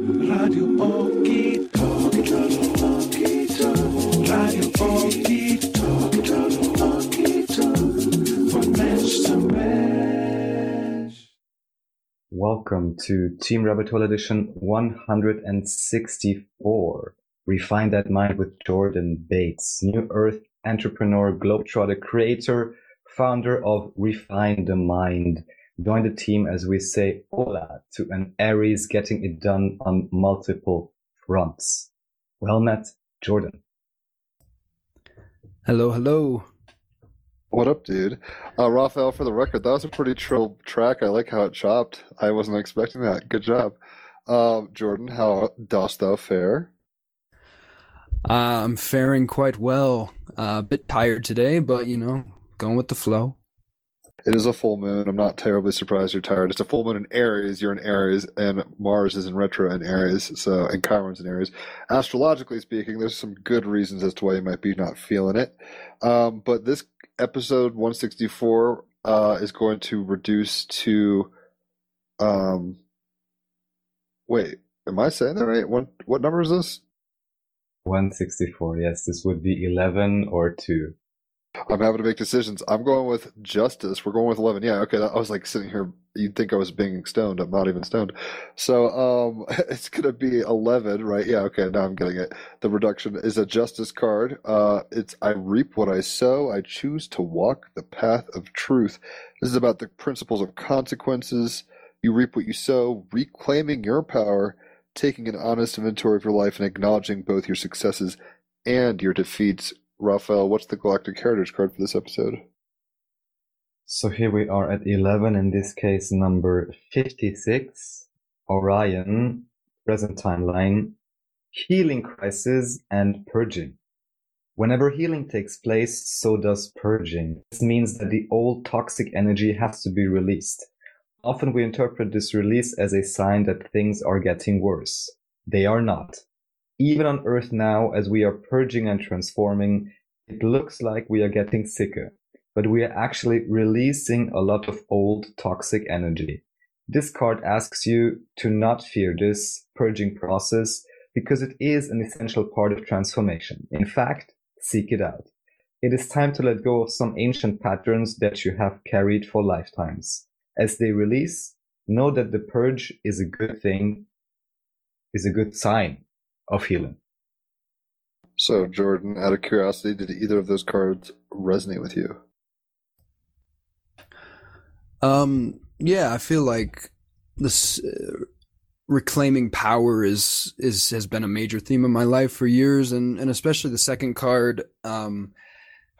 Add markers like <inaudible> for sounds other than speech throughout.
Radio Okie Radio Okie Welcome to Team Rabbit Hole Edition 164. Refine That Mind with Jordan Bates, New Earth entrepreneur, globetrotter, creator, founder of Refine the Mind. Join the team as we say hola to an Aries getting it done on multiple fronts. Well met, Jordan. Hello, hello. What up, dude? Uh, Raphael, for the record, that was a pretty trill track. I like how it chopped. I wasn't expecting that. Good job. Uh, Jordan, how dost thou fare? Uh, I'm faring quite well. Uh, a bit tired today, but you know, going with the flow. It is a full moon. I'm not terribly surprised you're tired. It's a full moon in Aries. You're in Aries, and Mars is in retro in Aries. So, and Chiron's in Aries. Astrologically speaking, there's some good reasons as to why you might be not feeling it. Um, but this episode 164 uh, is going to reduce to. Um, wait, am I saying that right? What what number is this? 164. Yes, this would be 11 or 2. I'm having to make decisions. I'm going with justice. We're going with 11. Yeah, okay. I was like sitting here. You'd think I was being stoned. I'm not even stoned. So um, <laughs> it's to be 11, right? Yeah, okay. Now I'm getting it. The reduction is a justice card. Uh, it's I reap what I sow. I choose to walk the path of truth. This is about the principles of consequences. You reap what you sow, reclaiming your power, taking an honest inventory of your life, and acknowledging both your successes and your defeats. Raphael, what's the Galactic Heritage card for this episode? So here we are at 11, in this case, number 56, Orion, present timeline, healing crisis and purging. Whenever healing takes place, so does purging. This means that the old toxic energy has to be released. Often we interpret this release as a sign that things are getting worse. They are not. Even on Earth now, as we are purging and transforming, it looks like we are getting sicker, but we are actually releasing a lot of old toxic energy. This card asks you to not fear this purging process because it is an essential part of transformation. In fact, seek it out. It is time to let go of some ancient patterns that you have carried for lifetimes. As they release, know that the purge is a good thing, is a good sign of healing. So, Jordan, out of curiosity, did either of those cards resonate with you? Um, yeah, I feel like this uh, reclaiming power is is has been a major theme of my life for years, and and especially the second card. Um,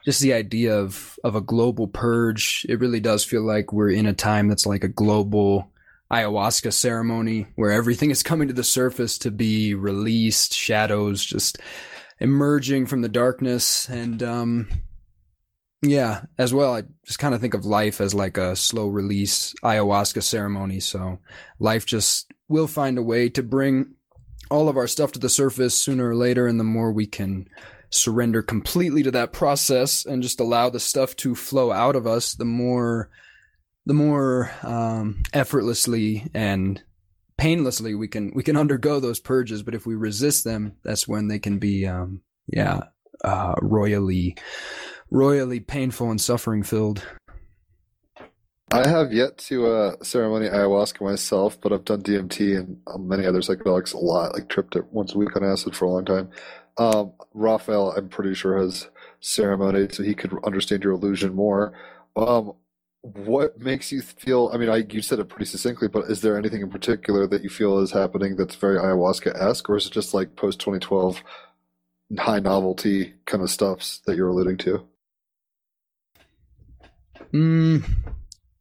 just the idea of of a global purge. It really does feel like we're in a time that's like a global ayahuasca ceremony where everything is coming to the surface to be released, shadows just emerging from the darkness. And um yeah, as well I just kind of think of life as like a slow release ayahuasca ceremony, so life just will find a way to bring all of our stuff to the surface. Sooner or later and the more we can surrender completely to that process and just allow the stuff to flow out of us, the more the more um, effortlessly and painlessly we can we can <laughs> undergo those purges. But if we resist them, that's when they can be um, yeah uh, royally royally painful and suffering filled. I have yet to uh, ceremony ayahuasca myself, but I've done DMT and um, many other psychedelics a lot, like tripped it once a week on acid for a long time. Um, Raphael, I'm pretty sure, has ceremonied, so he could understand your illusion more. Um, what makes you feel? I mean, I, you said it pretty succinctly, but is there anything in particular that you feel is happening that's very ayahuasca esque, or is it just like post 2012 high novelty kind of stuffs that you're alluding to? Mm,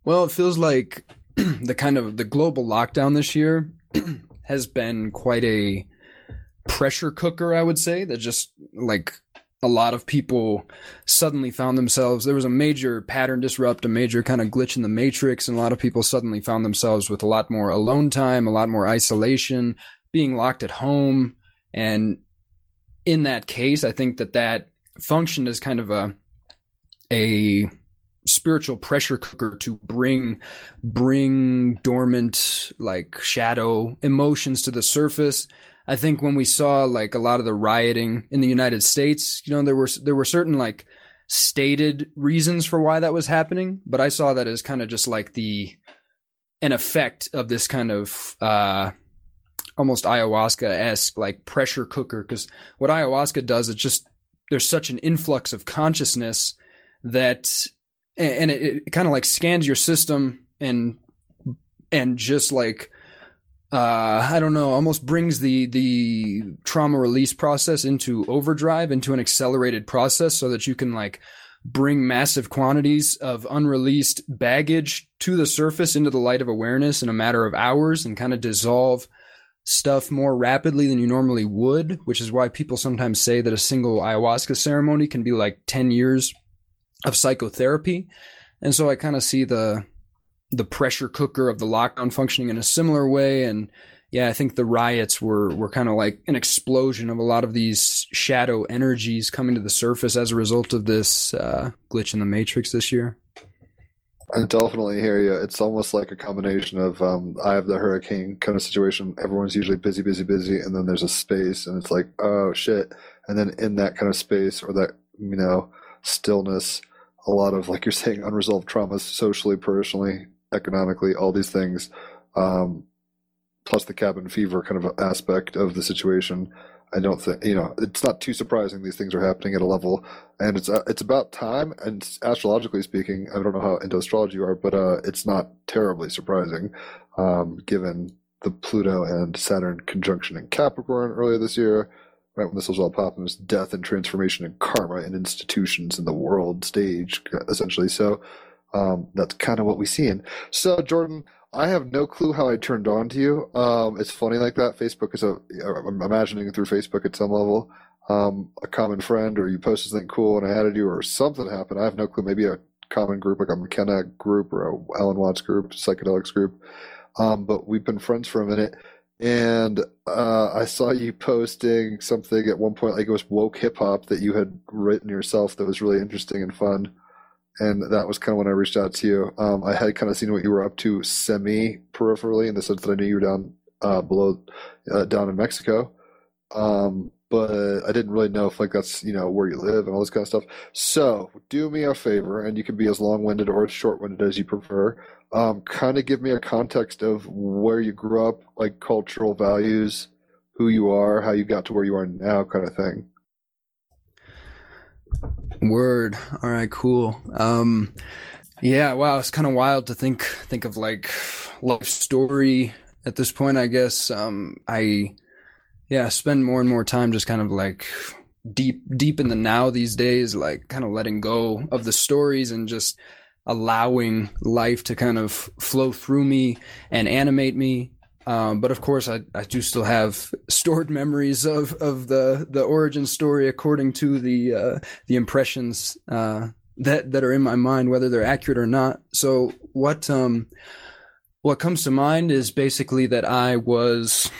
well, it feels like <clears throat> the kind of the global lockdown this year <clears throat> has been quite a pressure cooker, I would say, that just like a lot of people suddenly found themselves there was a major pattern disrupt, a major kind of glitch in the matrix, and a lot of people suddenly found themselves with a lot more alone time, a lot more isolation, being locked at home, and in that case, I think that that functioned as kind of a a spiritual pressure cooker to bring bring dormant like shadow emotions to the surface. I think when we saw like a lot of the rioting in the United States, you know, there were there were certain like stated reasons for why that was happening, but I saw that as kind of just like the an effect of this kind of uh almost ayahuasca esque like pressure cooker because what ayahuasca does is just there's such an influx of consciousness that and it, it kind of like scans your system and and just like uh i don't know almost brings the the trauma release process into overdrive into an accelerated process so that you can like bring massive quantities of unreleased baggage to the surface into the light of awareness in a matter of hours and kind of dissolve stuff more rapidly than you normally would, which is why people sometimes say that a single ayahuasca ceremony can be like 10 years of psychotherapy. And so I kind of see the the pressure cooker of the lockdown functioning in a similar way and yeah, I think the riots were were kind of like an explosion of a lot of these shadow energies coming to the surface as a result of this uh, glitch in the matrix this year. I definitely hear you. It's almost like a combination of um, I have the hurricane kind of situation. Everyone's usually busy, busy, busy, and then there's a space, and it's like, oh shit. And then in that kind of space or that you know stillness, a lot of like you're saying unresolved traumas, socially, personally, economically, all these things, um, plus the cabin fever kind of aspect of the situation. I don't think you know it's not too surprising these things are happening at a level, and it's uh, it's about time. And astrologically speaking, I don't know how into astrology you are, but uh, it's not terribly surprising, um, given the Pluto and Saturn conjunction in Capricorn earlier this year, right when this was all popping, was death and transformation and karma and institutions in the world stage, essentially. So um, that's kind of what we see. And so, Jordan, I have no clue how I turned on to you. Um, it's funny like that. Facebook is a, I'm imagining through Facebook at some level, um, a common friend, or you posted something cool and I added you, or something happened. I have no clue. Maybe a common group, like a McKenna group or a Alan Watts group, psychedelics group. Um, but we've been friends for a minute. And uh, I saw you posting something at one point, like it was woke hip hop that you had written yourself that was really interesting and fun and that was kind of when I reached out to you. Um, I had kind of seen what you were up to semi peripherally in the sense that I knew you were down uh, below, uh, down in Mexico, um, but I didn't really know if like that's you know where you live and all this kind of stuff. So do me a favor, and you can be as long winded or as short winded as you prefer. Um, kind of give me a context of where you grew up, like cultural values, who you are, how you got to where you are now, kind of thing. Word. All right, cool. Um yeah, wow, it's kind of wild to think think of like life story at this point, I guess. Um I yeah, spend more and more time just kind of like deep deep in the now these days, like kind of letting go of the stories and just allowing life to kind of flow through me and animate me um, but of course, I, I do still have stored memories of, of the, the origin story according to the uh, the impressions uh, that that are in my mind, whether they're accurate or not. So what um, what comes to mind is basically that I was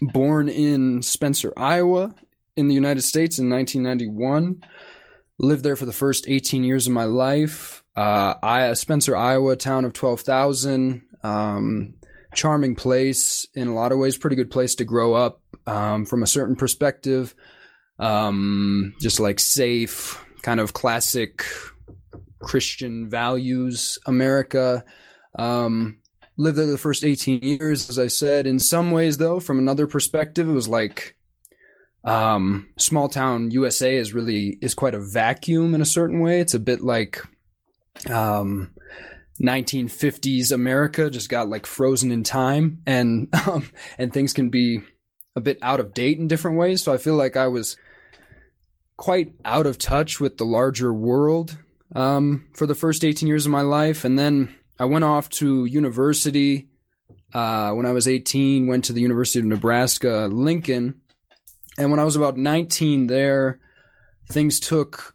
born in Spencer, Iowa, in the United States in 1991. Lived there for the first 18 years of my life. Uh, I, Spencer, Iowa, town of 12,000. Um, charming place in a lot of ways, pretty good place to grow up um, from a certain perspective. Um, just like safe, kind of classic Christian values, America. Um, lived there the first 18 years, as I said. In some ways, though, from another perspective, it was like um, small town USA is really is quite a vacuum in a certain way. It's a bit like um, 1950s America just got like frozen in time and <laughs> um, and things can be a bit out of date in different ways. So I feel like I was quite out of touch with the larger world um, for the first 18 years of my life. And then I went off to university uh, when I was 18 went to the University of Nebraska Lincoln. And when I was about 19 there things took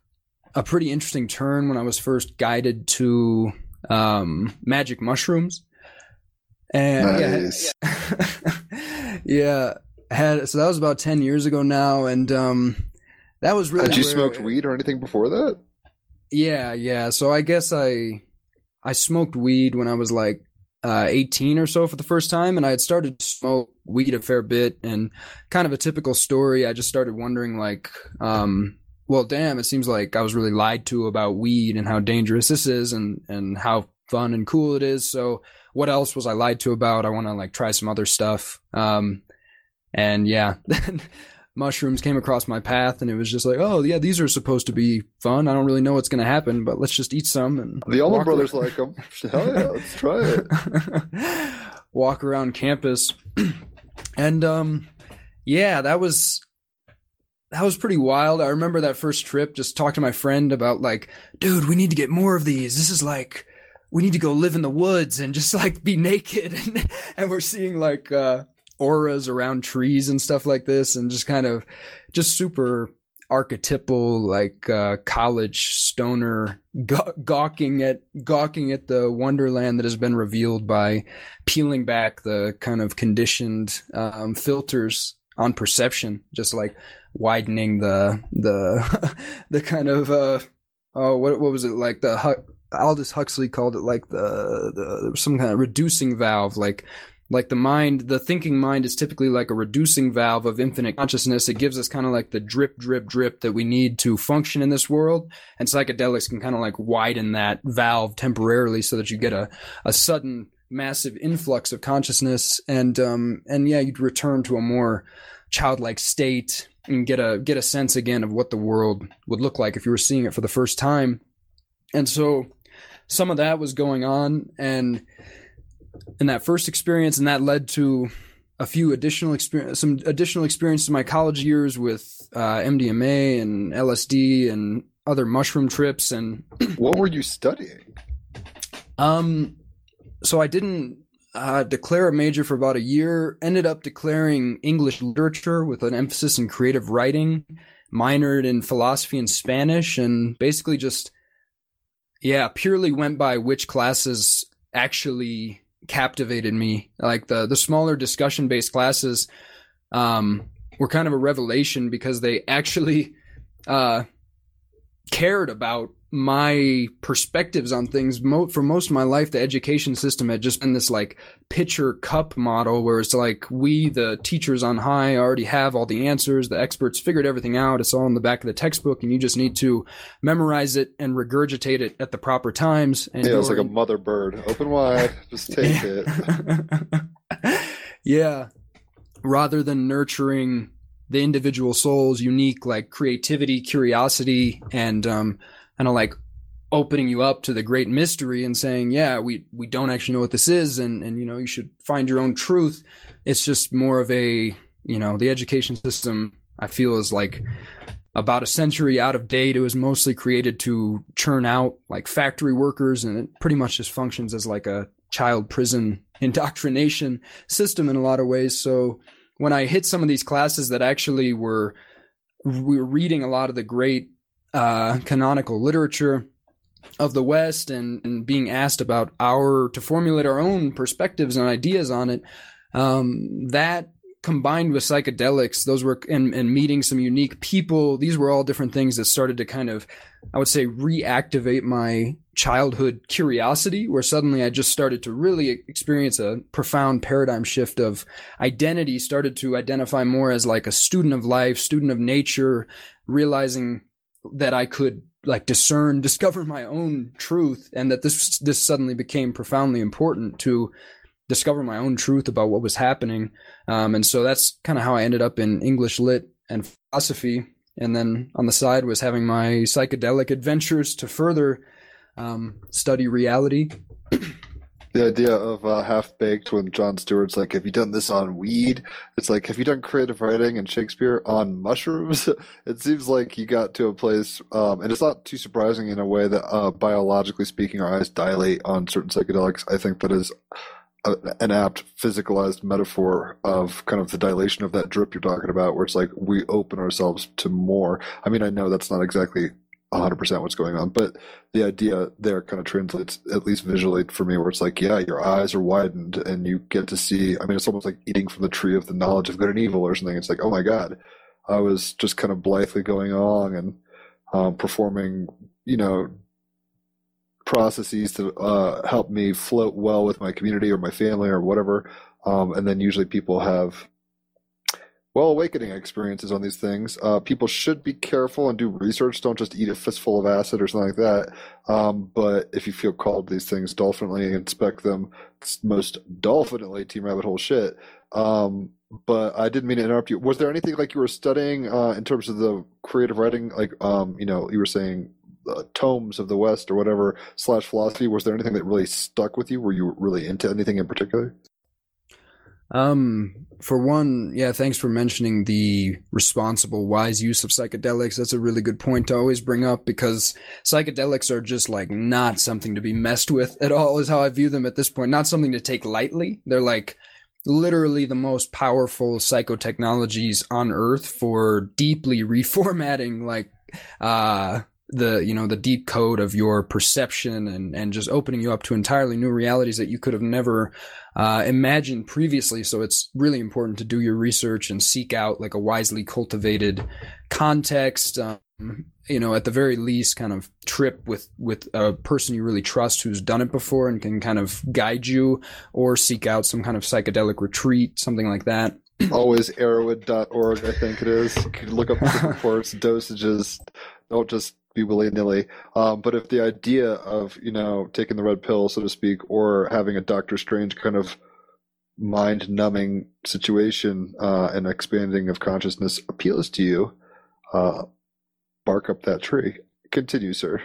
a pretty interesting turn when I was first guided to um, magic mushrooms. And nice. yeah, <laughs> yeah, had so that was about ten years ago now, and um, that was really. Had you where- smoked weed or anything before that? Yeah, yeah. So I guess I I smoked weed when I was like uh, 18 or so for the first time, and I had started to smoke weed a fair bit, and kind of a typical story. I just started wondering, like, um, well, damn, it seems like I was really lied to about weed and how dangerous this is, and and how fun and cool it is. So, what else was I lied to about? I want to like try some other stuff. Um, and yeah, <laughs> mushrooms came across my path, and it was just like, oh yeah, these are supposed to be fun. I don't really know what's going to happen, but let's just eat some and The Allman Brothers around- like them. <laughs> Hell yeah, let's try it. <laughs> walk around campus <clears throat> and um yeah that was that was pretty wild. I remember that first trip just talked to my friend about like dude we need to get more of these. This is like we need to go live in the woods and just like be naked. <laughs> And, and we're seeing like uh auras around trees and stuff like this and just kind of just super archetypal like uh college stoner gaw- gawking at gawking at the wonderland that has been revealed by peeling back the kind of conditioned um, filters on perception, just like widening the the <laughs> the kind of uh oh what what was it like? The Aldous Huxley called it like the the some kind of reducing valve like like the mind the thinking mind is typically like a reducing valve of infinite consciousness. It gives us kind of like the drip drip drip that we need to function in this world. And psychedelics can kind of like widen that valve temporarily so that you get a a sudden massive influx of consciousness. And um and yeah you'd return to a more childlike state and get a get a sense again of what the world would look like if you were seeing it for the first time and so some of that was going on and in that first experience and that led to a few additional experience some additional experiences in my college years with uh, MDMA and LSD and other mushroom trips and What were you studying? um, so I didn't uh, declare a major for about a year. Ended up declaring English literature with an emphasis in creative writing. Minored in philosophy and Spanish, and basically just yeah, purely went by which classes actually captivated me. Like the the smaller discussion based classes um, were kind of a revelation because they actually uh, cared about my perspectives on things. Mo- for most of my life, the education system had just been this like pitcher cup model where it's like we, the teachers on high, already have all the answers. The experts figured everything out. It's all in the back of the textbook, and you just need to memorize it and regurgitate it at the proper times. And Yeah, it's like a mother bird. Open wide, just <laughs> take it. <laughs> yeah. Rather than nurturing the individual soul's unique like creativity, curiosity, and um kind of like opening you up to the great mystery and saying, yeah, we we don't actually know what this is, and and you know you should find your own truth. It's just more of a you know the education system. I feel is like about a century out of date. It was mostly created to churn out like factory workers, and it pretty much just functions as like a child prison <laughs> indoctrination system in a lot of ways. So when I hit some of these classes that actually were we were reading a lot of the great uh, canonical literature of the West and, and being asked about our to formulate our own perspectives and ideas on it. Um, that combined with psychedelics, those were and, and meeting some unique people. These were all different things that started to kind of, I would say, reactivate my childhood curiosity, where suddenly I just started to really experience a profound paradigm shift of identity. Started to identify more as like a student of life, student of nature, realizing that I could like discern, discover my own truth, and that this this suddenly became profoundly important to discover my own truth about what was happening. Um, and so that's kind of how I ended up in English lit and philosophy. And then on the side was having my psychedelic adventures to further um, study reality. <clears throat> The idea of uh, half baked when Jon Stewart's like, "Have you done this on weed?" It's like, "Have you done creative writing and Shakespeare on mushrooms?" <laughs> it seems like you got to a place, um, and it's not too surprising in a way that, uh, biologically speaking, our eyes dilate on certain psychedelics. I think that is an apt physicalized metaphor of kind of the dilation of that drip you're talking about, where it's like we open ourselves to more. I mean, I know that's not exactly 100% what's going on, but the idea there kind of translates, at least visually for me, where it's like, yeah, your eyes are widened and you get to see. I mean, it's almost like eating from the tree of the knowledge of good and evil or something. It's like, oh my God, I was just kind of blithely going along and um, performing, you know, processes to uh, help me float well with my community or my family or whatever. Um, and then usually people have well awakening experiences on these things. Uh, people should be careful and do research. Don't just eat a fistful of acid or something like that. Um, but if you feel called to these things, dolphinitely inspect them. It's most dolphinitely team rabbit hole shit. Um, but I didn't mean to interrupt you. Was there anything like you were studying uh, in terms of the creative writing? Like, um, you know, you were saying uh, tomes of the West or whatever slash philosophy. Was there anything that really stuck with you? Were you really into anything in particular? Um, for one, yeah, thanks for mentioning the responsible, wise use of psychedelics. That's a really good point to always bring up because psychedelics are just like not something to be messed with at all, is how I view them at this point. Not something to take lightly. They're like literally the most powerful psychotechnologies on earth for deeply <laughs> reformatting like uh the you know the deep code of your perception and and just opening you up to entirely new realities that you could have never uh, imagined previously so it's really important to do your research and seek out like a wisely cultivated context um, you know at the very least kind of trip with with a person you really trust who's done it before and can kind of guide you or seek out some kind of psychedelic retreat something like that <clears throat> Always erowid.org, I think it is. You can look up the reports, <laughs> dosages. Don't just be willy nilly. Um, but if the idea of you know taking the red pill, so to speak, or having a Doctor Strange kind of mind numbing situation uh, and expanding of consciousness appeals to you, uh, bark up that tree. Continue, sir.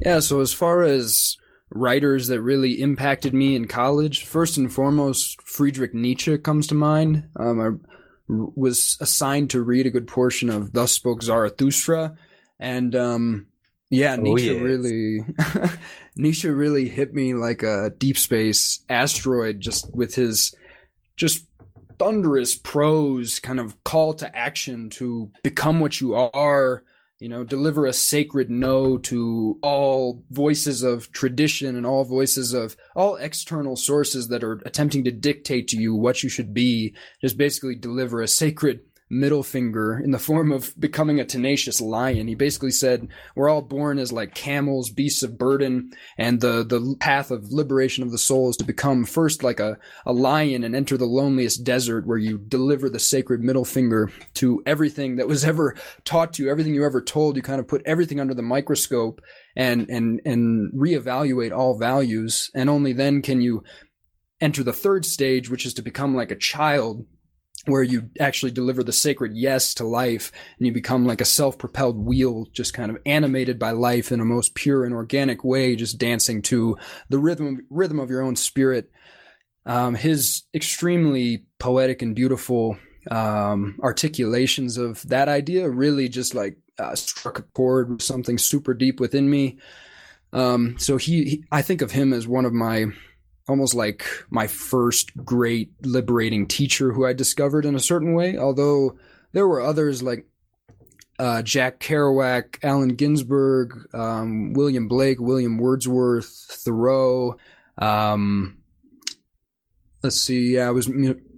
Yeah, so as far as writers that really impacted me in college, first and foremost, Friedrich Nietzsche comes to mind. Um, I was assigned to read a good portion of Thus Spoke Zarathustra, and um, yeah, Oh, Nietzsche really <laughs> Nietzsche really hit me like a deep space asteroid just with his just thunderous prose kind of call to action to become what you are you know deliver a sacred no to all voices of tradition and all voices of all external sources that are attempting to dictate to you what you should be. Just basically deliver a sacred middle finger in the form of becoming a tenacious lion. He basically said we're all born as like camels, beasts of burden, and the the path of liberation of the soul is to become first like a, a lion and enter the loneliest desert where you deliver the sacred middle finger to everything that was ever taught to you, everything you ever told. You kind of put everything under the microscope and and and reevaluate all values, and only then can you enter the third stage, which is to become like a child where you actually deliver the sacred yes to life and you become like a self-propelled wheel just kind of animated by life in a most pure and organic way just dancing to the rhythm rhythm of your own spirit. Um, his extremely poetic and beautiful um, articulations of that idea really just like uh, struck a chord with something super deep within me. Um, so he, he i think of him as one of my almost like my first great liberating teacher who I discovered in a certain way. Although there were others like uh, Jack Kerouac, Allen Ginsberg, um, William Blake, William Wordsworth, Thoreau. Um, let's see, yeah, I was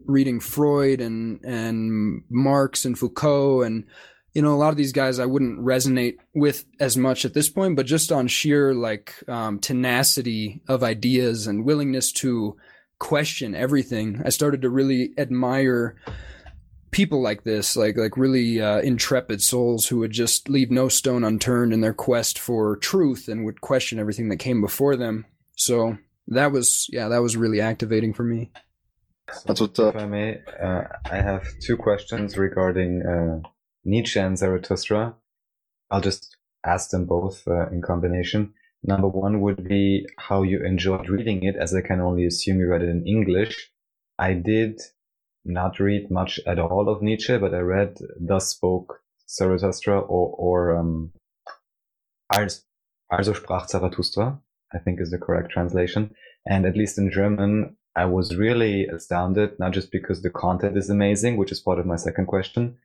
reading Freud and and Marx and Foucault and you know a lot of these guys I wouldn't resonate with as much at this point, but just on sheer like um, tenacity of ideas and willingness to question everything, I started to really admire people like this, like like really uh, intrepid souls who would just leave no stone unturned in their quest for truth and would question everything that came before them. So that was yeah, that was really activating for me. That's what's up. If I may, uh, I have two questions regarding uh, Nietzsche and Zarathustra. I'll just ask them both uh, in combination. Number one would be how you enjoyed reading it, as I can only assume you read it in English. I did not read much at all of Nietzsche, but I read Thus Spoke Zarathustra or, or um, Als, Also sprach Zarathustra, I think is the correct translation. And at least in German, I was really astounded, not just because the content is amazing, which is part of my second question,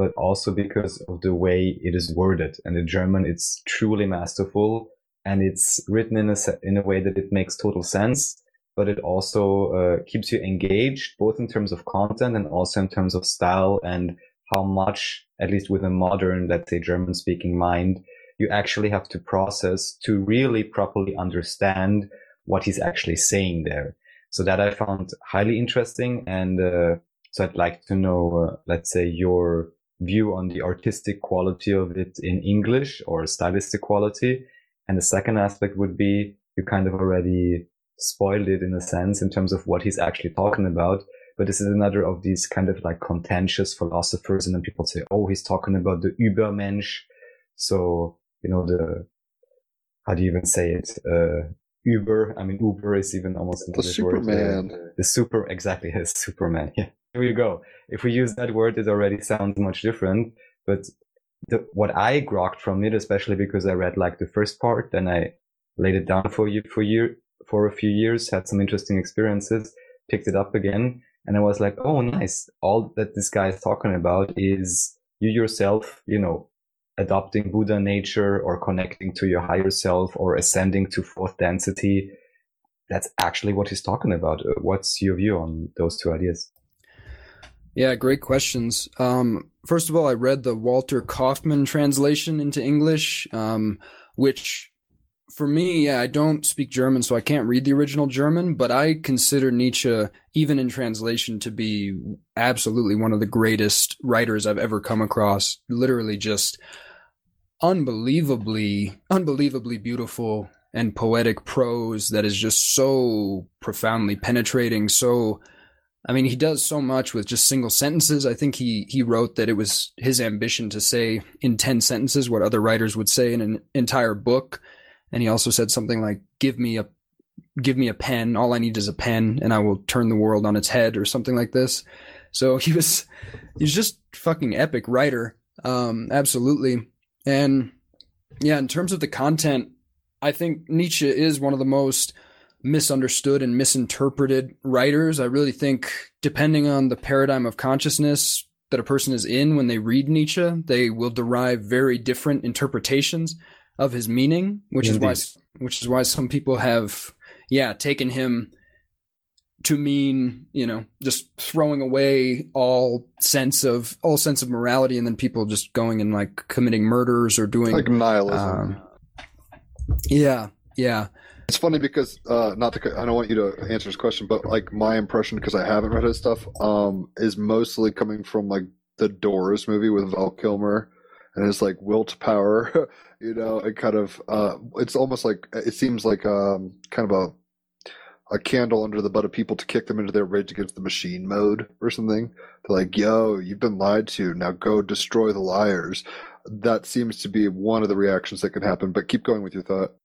but also because of the way it is worded. And in German, it's truly masterful and it's written in a, in a way that it makes total sense, but it also uh, keeps you engaged, both in terms of content and also in terms of style and how much, at least with a modern, let's say German speaking mind, you actually have to process to really properly understand what he's actually saying there. So that I found highly interesting. And, uh, so I'd like to know, uh, let's say your view on the artistic quality of it in English or stylistic quality. And the second aspect would be you kind of already spoiled it in a sense in terms of what he's actually talking about. But this is another of these kind of like contentious philosophers. And then people say, Oh, he's talking about the Übermensch. So, you know, the, how do you even say it? Uh, Uber. I mean, Uber is even almost the Superman. Word. The super, exactly, <laughs> his Superman. Yeah. Here you go. If we use that word, it already sounds much different. But the, what I grokked from it, especially because I read like the first part, then I laid it down for you for year for a few years, had some interesting experiences, picked it up again, and I was like, oh, nice. All that this guy is talking about is you yourself, you know, adopting Buddha nature or connecting to your higher self or ascending to fourth density. That's actually what he's talking about. Uh, what's your view on those two ideas? Yeah, great questions. Um, first of all, I read the Walter Kaufmann translation into English, um, which for me, yeah, I don't speak German, so I can't read the original German, but I consider Nietzsche, even in translation, to be absolutely one of the greatest writers I've ever come across. Literally just unbelievably, unbelievably beautiful and poetic prose that is just so profoundly penetrating, so I mean, he does so much with just single sentences. I think he he wrote that it was his ambition to say in 10 sentences what other writers would say in an entire book. And he also said something like give me a give me a pen, all I need is a pen and I will turn the world on its head or something like this. So <laughs> he was he's just fucking epic writer. Um absolutely. And yeah, in terms of the content, I think Nietzsche is one of the most misunderstood and misinterpreted writers. I really think, depending on the paradigm of consciousness that a person is in when they read Nietzsche, they will derive very different interpretations of his meaning, which Indeed. is why which is why some people have yeah, taken him to mean, you know, just throwing away all sense of all sense of morality and then people just going and like committing murders or doing like nihilism. Um, yeah, yeah. It's funny because uh, not to I don't want you to answer this question, but like my impression because I haven't read his stuff um, is mostly coming from like the Doors movie with Val Kilmer and his like will to power, <laughs> you know, and kind of uh, it's almost like it seems like um, kind of a a candle under the butt of people to kick them into their rage against the machine mode or something. They're like, "Yo, you've been lied to. Now go destroy the liars." That seems to be one of the reactions that can happen. But keep going with your thought.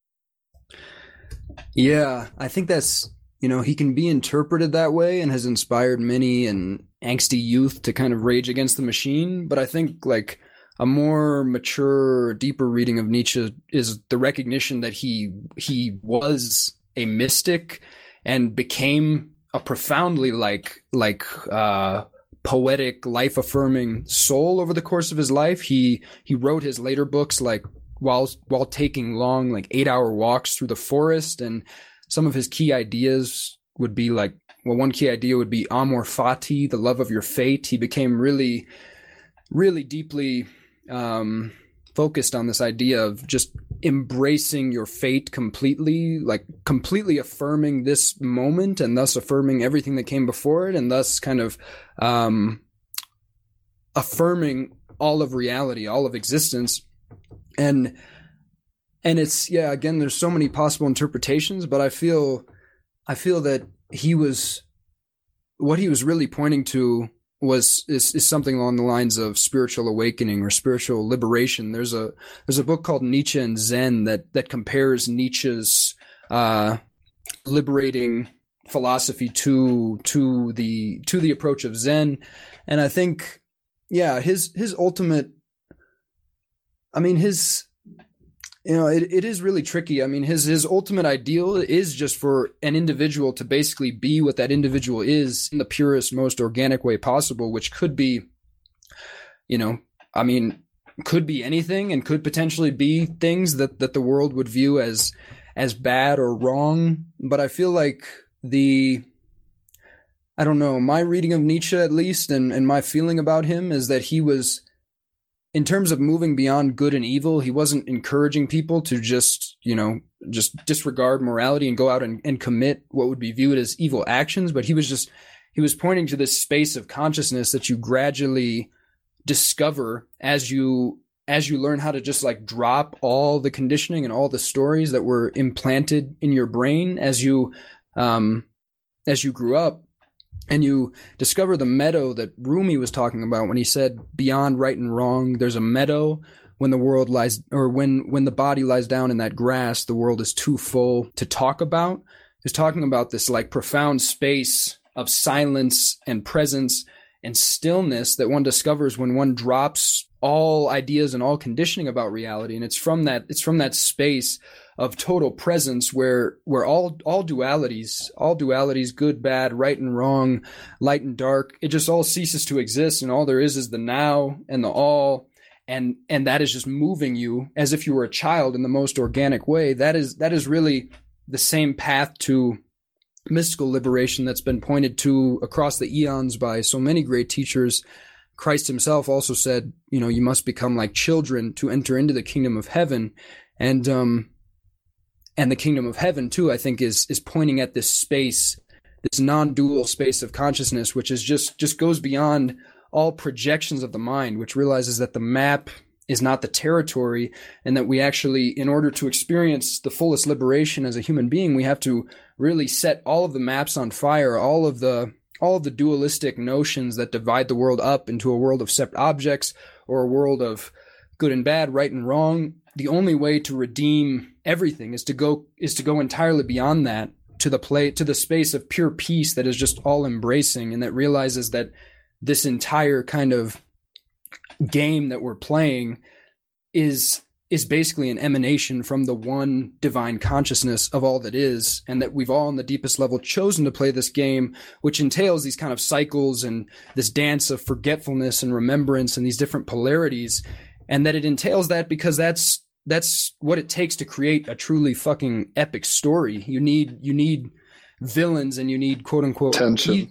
Yeah, I think that's you know he can be interpreted that way and has inspired many and angsty youth to kind of rage against the machine. But I think like a more mature, deeper reading of Nietzsche is the recognition that he he was a mystic and became a profoundly like like uh poetic life affirming soul over the course of his life he he wrote his later books like while while taking long like 8 hour walks through the forest and some of his key ideas would be like well one key idea would be amor fati the love of your fate. He became really really deeply um, focused on this idea of just embracing your fate completely like completely affirming this moment and thus affirming everything that came before it and thus kind of um, affirming all of reality all of existence and and it's yeah again there's so many possible interpretations but i feel i feel that he was what he was really pointing to was is, is something along the lines of spiritual awakening or spiritual liberation. There's a there's a book called nietzsche and zen that that compares nietzsche's uh liberating philosophy to to the to the approach of zen. And i think yeah his his ultimate I mean, his, you know, it, it is really tricky. I mean, his his ultimate ideal is just for an individual to basically be what that individual is in the purest, most organic way possible, which could be, you know, I mean, could be anything and could potentially be things that that the world would view as as bad or wrong. But I feel like the I don't know, my reading of Nietzsche at least and, and my feeling about him is that he was in terms of moving beyond good and evil, he wasn't encouraging people to just, you know, just disregard morality and go out and, and commit what would be viewed as evil actions. But he was just, he was pointing to this space of consciousness that you gradually discover as you as you learn how to just like drop all the conditioning and all the stories that were implanted in your brain as you um as you grew up and you discover the meadow that Rumi was talking about when he said beyond right and wrong there's a meadow. When the world lies or when when the body lies down in that grass the world is too full to talk about is talking about this like profound space of silence and presence and stillness that one discovers when one drops all ideas and all conditioning about reality. And it's from that it's from that space of total presence where where all all dualities all dualities good bad right and wrong light and dark it just all ceases to exist and all there is is the now and the all. And and that is just moving you as if you were a child in the most organic way. That is that is really the same path to mystical liberation that's been pointed to across the eons by so many great teachers. Christ himself also said, you know, you must become like children to enter into the kingdom of heaven. And um and the kingdom of heaven too, I think is is pointing at this space, this non-dual space of consciousness, which is just just goes beyond all projections of the mind, which realizes that the map is not the territory and that we actually in order to experience the fullest liberation as a human being we have to really set all of the maps on fire all of the all of the dualistic notions that divide the world up into a world of separate objects or a world of good and bad, right and wrong. The only way to redeem everything is to go is to go entirely beyond that to the play to the space of pure peace that is just all embracing and that realizes that this entire kind of game that we're playing is is basically an emanation from the one divine consciousness of all that is, and that we've all on the deepest level chosen to play this game, which entails these kind of cycles and this dance of forgetfulness and remembrance and these different polarities, and that it entails that because that's that's what it takes to create a truly fucking epic story. You need you need villains and you need quote unquote e-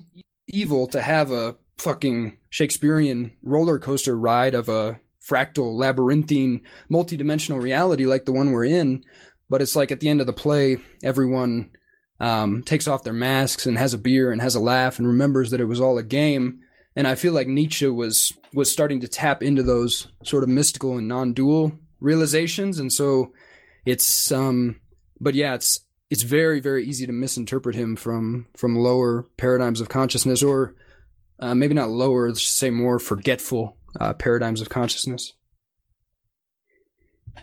evil to have a fucking Shakespearean roller coaster ride of a fractal, labyrinthine, multidimensional reality like the one we're in. But it's like at the end of the play, everyone um, takes off their masks and has a beer and has a laugh and remembers that it was all a game. And I feel like Nietzsche was was starting to tap into those sort of mystical and non-dual realizations, and so it's um, but yeah, it's it's very very easy to misinterpret him from from lower paradigms of consciousness, or uh, maybe not lower, let's just say more forgetful uh, paradigms of consciousness.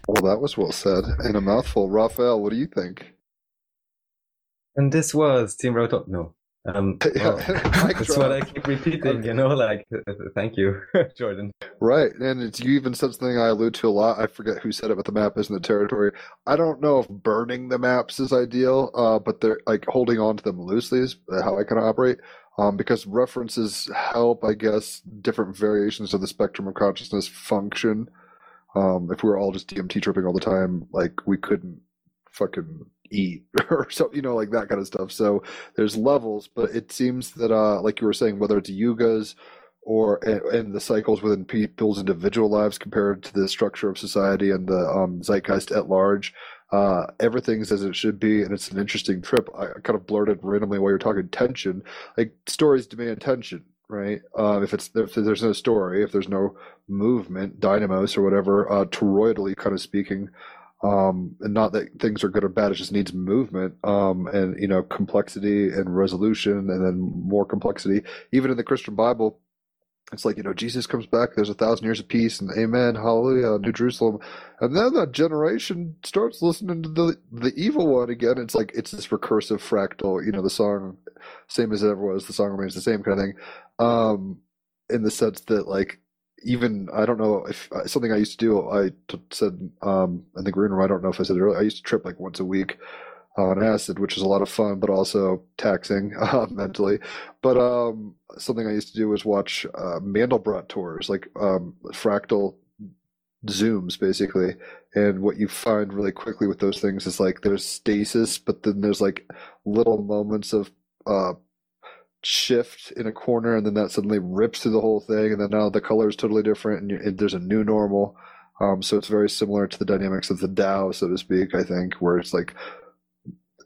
Well, that was well said. In a mouthful. Raphael, what do you think? And this was Team Roto. No. Um, <laughs> <laughs> <laughs> that's what I keep repeating, you know, like, thank you, Jordan. Right, and it's you even said something I allude to a lot. I forget who said it, but the map isn't the territory. I don't know if burning the maps is ideal, uh, but they're like holding on to them loosely is how I kind of operate. Um, because references help, I guess, different variations of the spectrum of consciousness function. Um, if we were all just DMT tripping all the time, like we couldn't fucking eat <laughs> or so, you know, like that kind of stuff. So there's levels, but it seems that, uh, like you were saying, whether it's yugas or and, the cycles within people's individual lives compared to the structure of society and the um, zeitgeist at large, uh, everything's as it should be, and it's an interesting trip. I, I kind of blurted randomly while you're talking tension. Like stories demand tension, right? Uh, if it's if there's no story, if there's no movement, dynamos or whatever, uh, toroidally kind of speaking, um, and not that things are good or bad, it just needs movement, um, and you know complexity and resolution, and then more complexity. Even in the Christian Bible, it's like you know Jesus comes back. There's a thousand years of peace, and Amen, Hallelujah, New Jerusalem, and then that generation starts listening to the the evil one again. It's like it's this recursive fractal. You know, the song, same as it ever was. The song remains the same kind of thing. Um, in the sense that like even I don't know if uh, something I used to do. I t- said um, in the green room. I don't know if I said it earlier. I used to trip like once a week on acid, which is a lot of fun, but also taxing <laughs> uh, mentally. But um, something I used to do was watch uh, Mandelbrot tours, like um, fractal zooms, basically. And what you find really quickly with those things is like there's stasis, but then there's like little moments of uh, shift in a corner and then that suddenly rips through the whole thing and then now the color is totally different and, you, and there's a new normal um, so it's very similar to the dynamics of the DAO, so to speak. I think where it's like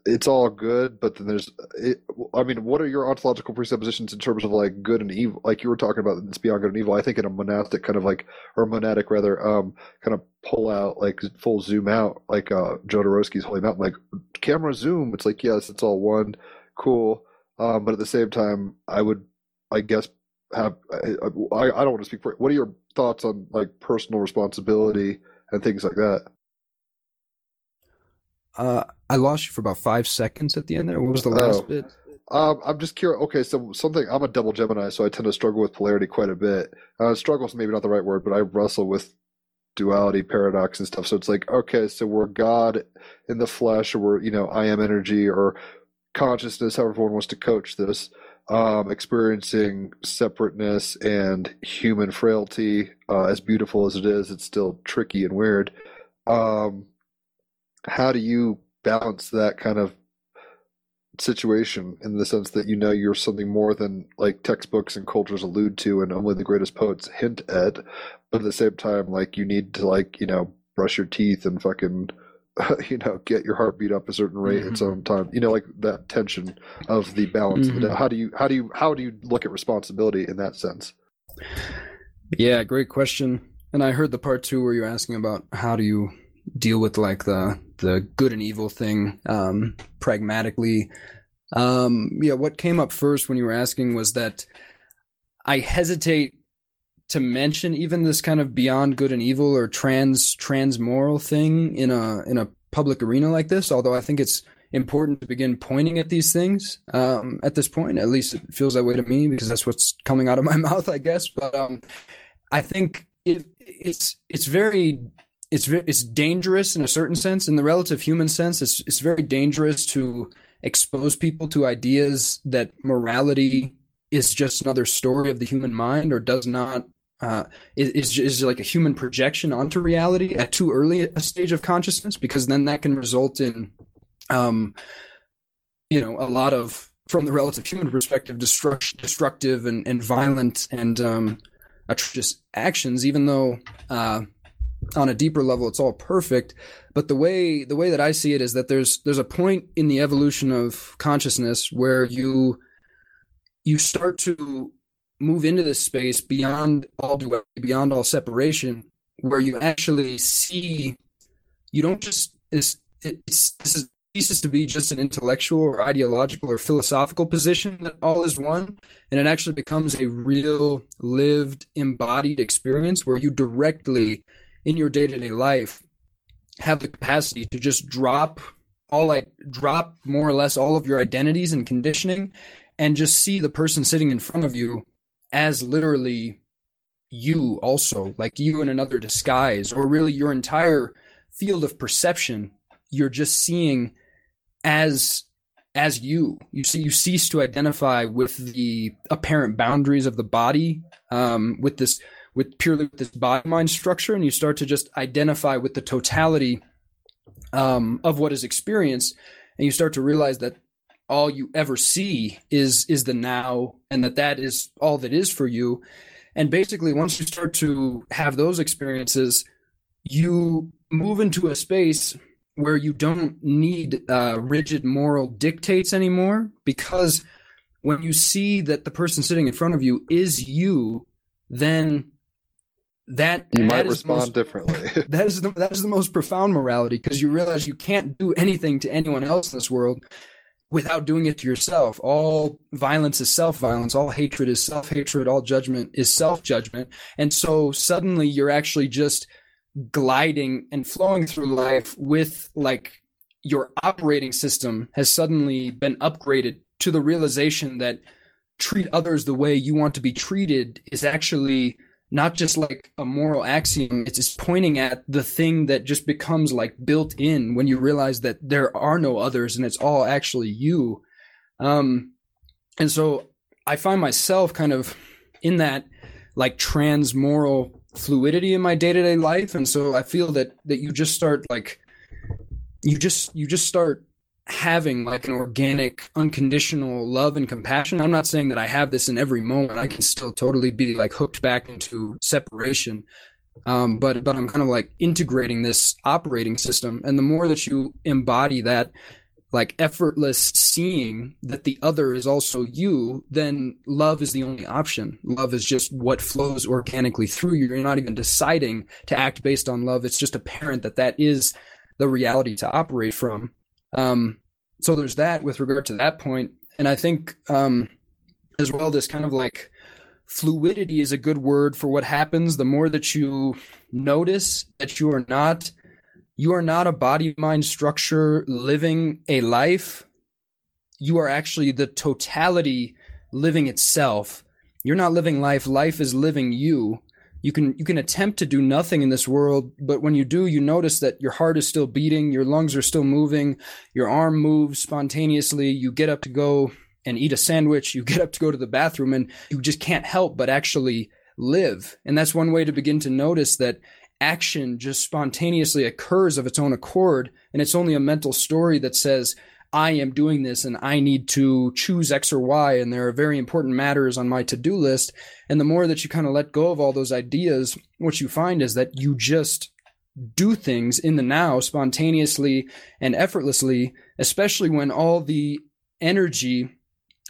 it's all good, but then there's. It, I mean, what are your ontological presuppositions in terms of like good and evil? Like you were talking about, it's beyond good and evil. I think in a monastic kind of like, or monadic rather, um, kind of pull out like full zoom out, like uh, Jodorowsky's Holy Mountain, like camera zoom. It's like yes, it's all one, cool. Um, but at the same time, I would, I guess, have. I, I don't want to speak for. What are your thoughts on like personal responsibility and things like that? Uh, I lost you for about five seconds at the end there. What was the last Oh. bit? Um, I'm just curious. Okay, so something. I'm a double Gemini, so I tend to struggle with polarity quite a bit. Uh, struggles maybe not the right word, but I wrestle with duality, paradox, and stuff. So it's like, okay, so we're God in the flesh, or we're you know, I am energy, or consciousness, however one wants to coach this. Um, experiencing separateness and human frailty. Uh, as beautiful as it is, it's still tricky and weird. Um, how do you balance that kind of situation in the sense that you know you're something more than like textbooks and cultures allude to and only the greatest poets hint at but at the same time like you need to like you know brush your teeth and fucking <laughs> you know get your heart beat up a certain rate at Mhm. some time you know like that tension of the balance of the Mhm. how do you how do you how do you look at responsibility in that sense Yeah, great question. And I heard the part two where you're asking about how do you deal with like the the good and evil thing um, pragmatically. Um, yeah, what came up first when you were asking was that I hesitate to mention even this kind of beyond good and evil or trans trans moral thing in a in a public arena like this. Although I think it's important to begin pointing at these things um, at this point. At least it feels that way to me because that's what's coming out of <laughs> my mouth, I guess. But um, I think it, it's it's very it's it's dangerous in a certain sense. In the relative human sense, it's it's very dangerous to expose people to ideas that morality is just another story of the human mind or does not uh, is is like a human projection onto reality at too early a stage of consciousness? Because then that can result in um you know a lot of from the relative human perspective destruct, destructive and, and violent and um atrocious actions even though uh on a deeper level it's all perfect. But the way the way that i see it is that there's there's a point in the evolution of consciousness where you you start to move into this space beyond all duality, beyond all separation where you actually see you don't just it's, it's this is ceases to be just an intellectual or ideological or philosophical position that all is one and it actually becomes a real lived embodied experience where you directly in your day-to-day life have the capacity to just drop all like drop more or less all of your identities and conditioning and just see the person sitting in front of you as literally you also like you in another disguise or really your entire field of perception you're just seeing as as you. You see you cease to identify with the apparent boundaries of the body um, with this with purely with this body mind structure and you start to just identify with the totality um, of what is experienced and you start to realize that all you ever see is is the now and that that is all that is for you. And basically once you start to have those experiences you move into a space where you don't need uh, rigid moral dictates anymore because when you see that the person sitting in front of you is you then that you might is respond most- differently. <laughs> <laughs> that is the that is the most profound morality because you realize you can't do anything to anyone else in this world without doing it to yourself. All violence is self violence. All hatred is self hatred. All judgment is self judgment. And so suddenly you're actually just gliding and flowing through life with like your operating system has suddenly been upgraded to the realization that treat others the way you want to be treated is actually not just like a moral axiom it's just pointing at the thing that just becomes like built in when you realize that there are no others and it's all actually you. Um and so i find myself kind of in that like trans moral fluidity in my day-to-day life. And so i feel that that you just start like you just you just start having like an organic, unconditional love and compassion. I'm not saying that I have this in every moment. I can still totally be like hooked back into separation. Um, but but I'm kind of like integrating this operating system, and the more that you embody that like effortless seeing that the other is also you, then love is the only option. Love is just what flows organically through you. You're not even deciding to act based on love. It's just apparent that that is the reality to operate from. Um, so there's that with regard to that point, and I think um, as well this kind of like fluidity is a good word for what happens. The more that you notice that you are not you are not a body mind structure living a life. You are actually the totality living itself. You're not living life. Life is living you you can you can attempt to do nothing in this world but when you do you notice that your heart is still beating your lungs are still moving your arm moves spontaneously you get up to go and eat a sandwich, you get up to go to the bathroom and you just can't help but actually live. And that's one way to begin to notice that action just spontaneously occurs of its own accord. And it's only a mental story that says, I am doing this and I need to choose X or Y. And there are very important matters on my to do list. And the more that you kind of let go of all those ideas, what you find is that you just do things in the now spontaneously and effortlessly, especially when all the energy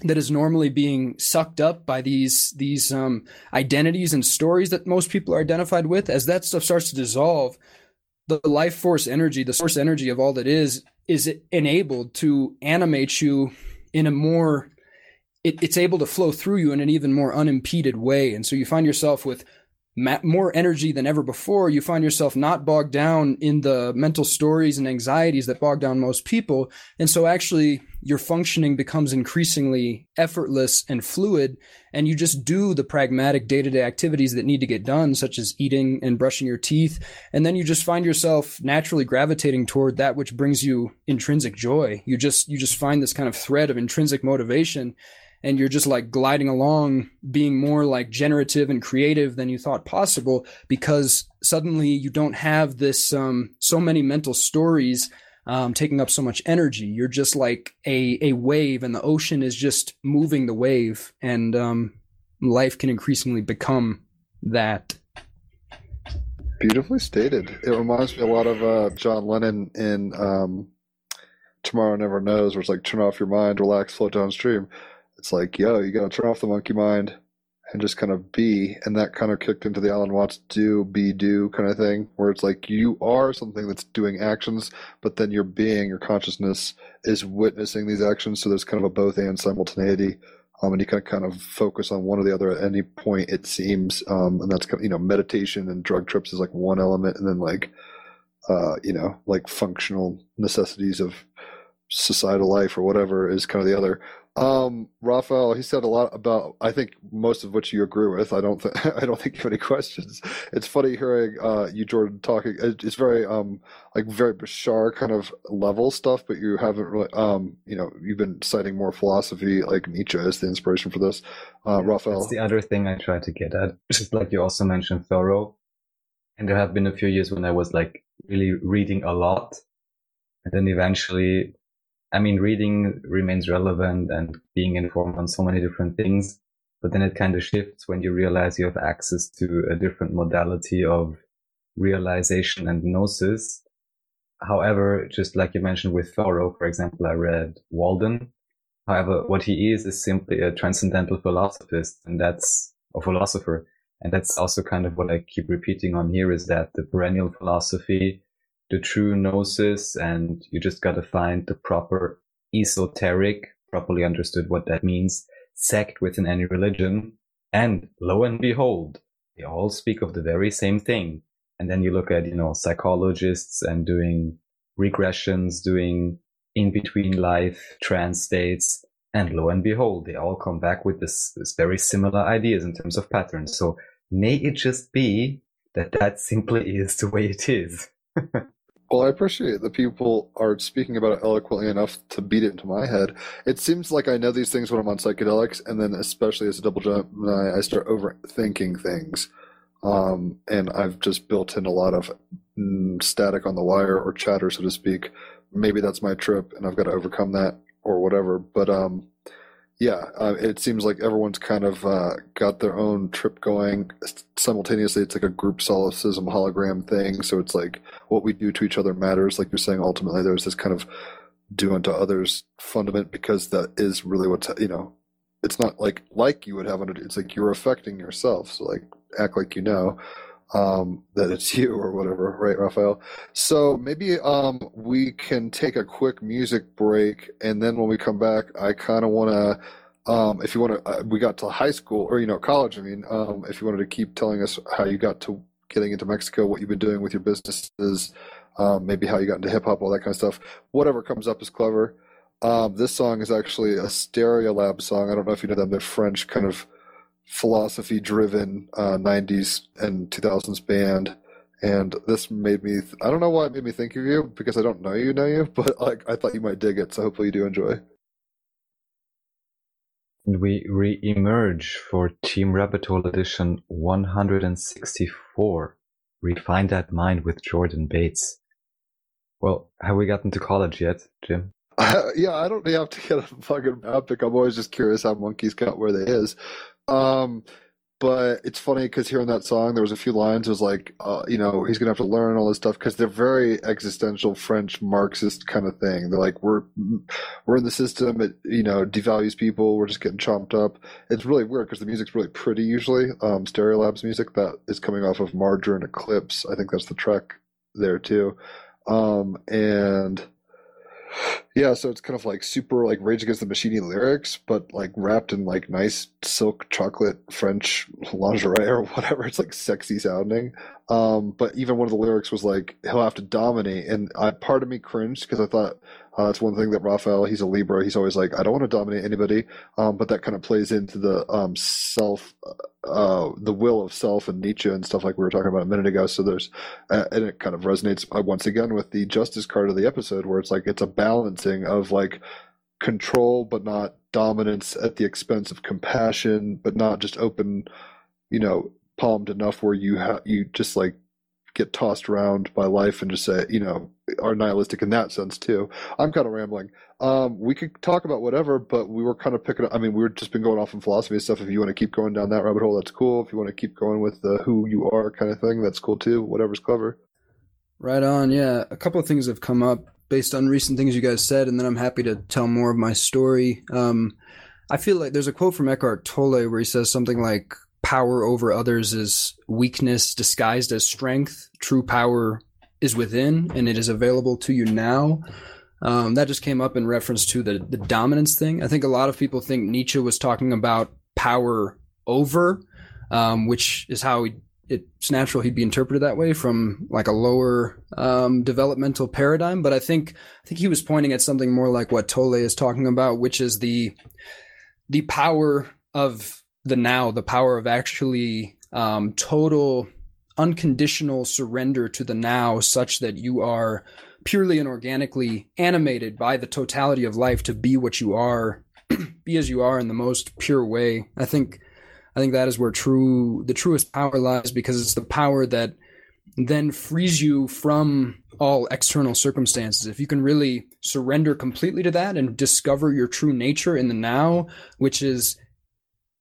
that is normally being sucked up by these these um, identities and stories that most people are identified with as that stuff starts to dissolve the life force energy the source energy of all that is is enabled to animate you in a more it, it's able to flow through you in an even more unimpeded way. And so you find yourself with more energy than ever before, you find yourself not bogged down in the mental stories and anxieties that bog down most people. And so actually your functioning becomes increasingly effortless and fluid. And you just do the pragmatic day to day activities that need to get done, such as eating and brushing your teeth. And then you just find yourself naturally gravitating toward that which brings you intrinsic joy. You just, you just find this kind of thread of intrinsic motivation and you're just like gliding along being more like generative and creative than you thought possible because suddenly you don't have this um, so many mental stories um, taking up so much energy. You're just like a, a wave and the ocean is just moving the wave and um, life can increasingly become that. Beautifully stated. It reminds me a lot of uh, john lennon in um, tomorrow never knows where it's like turn off your mind relax float downstream it's like, yo, you got to turn off the monkey mind and just kind of be. And that kind of kicked into the Alan Watts do, be, do kind of thing, where it's like you are something that's doing actions, but then your being, your consciousness is witnessing these actions. So there's kind of a both and simultaneity. Um, and you can kind of focus on one or the other at any point, it seems. Um, and that's kind of, you know, meditation and drug trips is like one element. And then like, uh, you know, like functional necessities of societal life or whatever is kind of the other. Um, Raphael, he said a lot about. I think most of which you agree with. I don't. Th- <laughs> I don't think you have any questions. It's funny hearing uh, you, Jordan, talking. It's very um like very Bashar kind of level stuff, but you haven't really um you know you've been citing more philosophy like Nietzsche as the inspiration for this. Uh, yeah, Raphael, that's the other thing I try to get at. Just like you also mentioned Thoreau, and there have been a few years when I was like really reading a lot, and then eventually I mean, reading remains relevant and being informed on so many different things, but then it kind of shifts when you realize you have access to a different modality of realization and gnosis. However, just like you mentioned with Thoreau, for example, I read Walden. However, what he is is simply a transcendental philosophist, and that's a philosopher. And that's also kind of what I keep repeating on here is that the perennial philosophy the true gnosis and you just got to find the proper esoteric, properly understood what that means, sect within any religion. And lo and behold, they all speak of the very same thing. And then you look at, you know, psychologists and doing regressions, doing in between life trance states. And lo and behold, they all come back with this, this very similar ideas in terms of patterns. So may it just be that that simply is the way it is. Well, I appreciate that people are speaking about it eloquently enough to beat it into my head. It seems like I know these things when I'm on psychedelics, and then especially as a double Gemini, I start overthinking things. Um, and I've just built in a lot of mm, static on the wire or chatter, so to speak, maybe that's my trip and I've got to overcome that or whatever. But um, yeah, uh, it seems like everyone's kind of uh, got their own trip going simultaneously. It's like a group solipsism hologram thing. So it's like what we do to each other matters. Like you're saying, ultimately, there's this kind of do unto others fundament because that is really what's you know. It's not like like you would have under. It's like you're affecting yourself. So like act like you know um, that it's <laughs> you or whatever, right, Raphael? So maybe um, we can take a quick music break, and then when we come back, I kind of want to, um, if you want to, uh, we got to high school or you know college. I mean, um, if you wanted to keep telling us how you got to getting into Mexico, what you've been doing with your businesses, um, maybe how you got into hip hop, all that kind of stuff. Whatever comes up is clever. Um, this song is actually a Stereolab song. I don't know if you know them. They're French kind of philosophy driven uh, 90s and 2000s band. And this made me th- i don't know why it made me think of you because i don't know you know you <laughs> but like i thought you might dig it so hopefully you do enjoy. We re-emerge for team rabbit hole edition 164 refine that mind with jordan bates. Well have we gotten to college yet jim? Uh, <laughs> yeah i don't have to get a fucking epic i'm always just curious how monkeys got where they is um, but it's funny because hearing that song, there was a few lines. It was like, uh, you know, he's gonna have to learn all this stuff because they're very existential French Marxist kind of thing. They're like, we're we're in the system. It you know devalues people. We're just getting chomped up. It's really weird because the music's really pretty usually. Um, Stereolab's music that is coming off of Margerine Eclipse. I think that's the track there too. Um, and yeah, so it's kind of like super like Rage Against the Machine lyrics, but like wrapped in like nice silk chocolate French lingerie or <laughs> whatever. It's like sexy sounding. Um, but even one of the lyrics was like he'll have to dominate, and I, part of me cringed because I thought uh, that's one thing that Raphael, he's a Libra. He's always like, I don't want to dominate anybody. Um, but that kind of plays into the um, self, uh, the will of self and Nietzsche and stuff like we were talking about a minute ago. So there's, uh, and it kind of resonates uh, once again with the justice card of the episode where it's like, it's a balancing of like control, but not dominance at the expense of compassion, but not just open, you know, palmed enough where you have, you just like get tossed around by life and just say, you know, are nihilistic in that sense too. I'm kind of rambling. Um, we could talk about whatever, but we were kind of picking. I mean, we were just been going off in philosophy and stuff. If you want to keep going down that rabbit hole, that's cool. If you want to keep going with the who you are kind of thing, that's cool too. Whatever's clever. Right on. Yeah, a couple of things have come up based on recent things you guys said, and then I'm happy to tell more of my story. Um, I feel like there's a quote from Eckhart Tolle where he says something like, power over others is weakness disguised as strength. True power is within and it is available to you now. Um, that just came up in reference to the, the dominance thing. I think a lot of people think Nietzsche was talking about power over, um, which is how he, it's natural he'd be interpreted that way from like a lower um, developmental paradigm. But I think I think he was pointing at something more like what Tolle is talking about, which is the the power of the now, the power of actually um, total unconditional surrender to the now, such that you are purely and organically animated by the totality of life to be what you are, <clears throat> be as you are in the most pure way. I think, I think that is where true, the truest power lies because it's the power that then frees you from all external circumstances. If you can really surrender completely to that and discover your true nature in the now, which is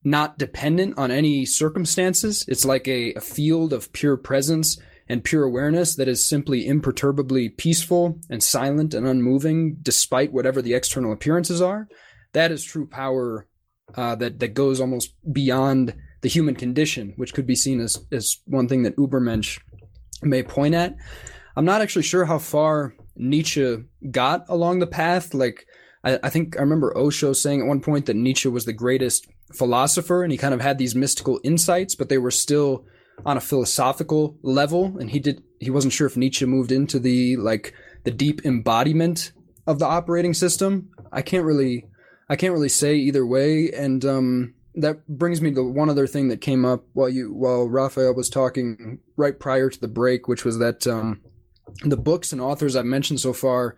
not dependent on any circumstances. It's like a, a, field of pure presence and pure awareness that is simply imperturbably peaceful and silent and unmoving despite whatever the external appearances are. That is true power uh, that, that goes almost beyond the human condition, which could be seen as, as one thing that Ubermensch may point at. I'm not actually sure how far Nietzsche got along the path. Like, I, I think I remember Osho saying at one point that Nietzsche was the greatest philosopher and he kind of had these mystical insights, but they were still on a philosophical level. And he did, he wasn't sure if Nietzsche moved into the, like, the deep embodiment of the operating system. I can't really, I can't really say either way. And, um, that brings me to one other thing that came up while you, while Raphael was talking right prior to the break, which was that, um, the books and authors I've mentioned so far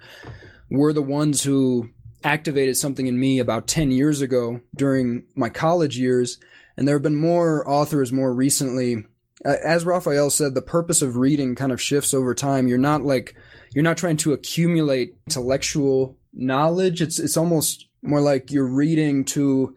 were the ones who activated something in me about 10 years ago during my college years. And there have been more authors more recently as Raphael said, the purpose of reading kind of shifts over time. You're not like you're not trying to accumulate intellectual knowledge. It's it's almost more like you're reading to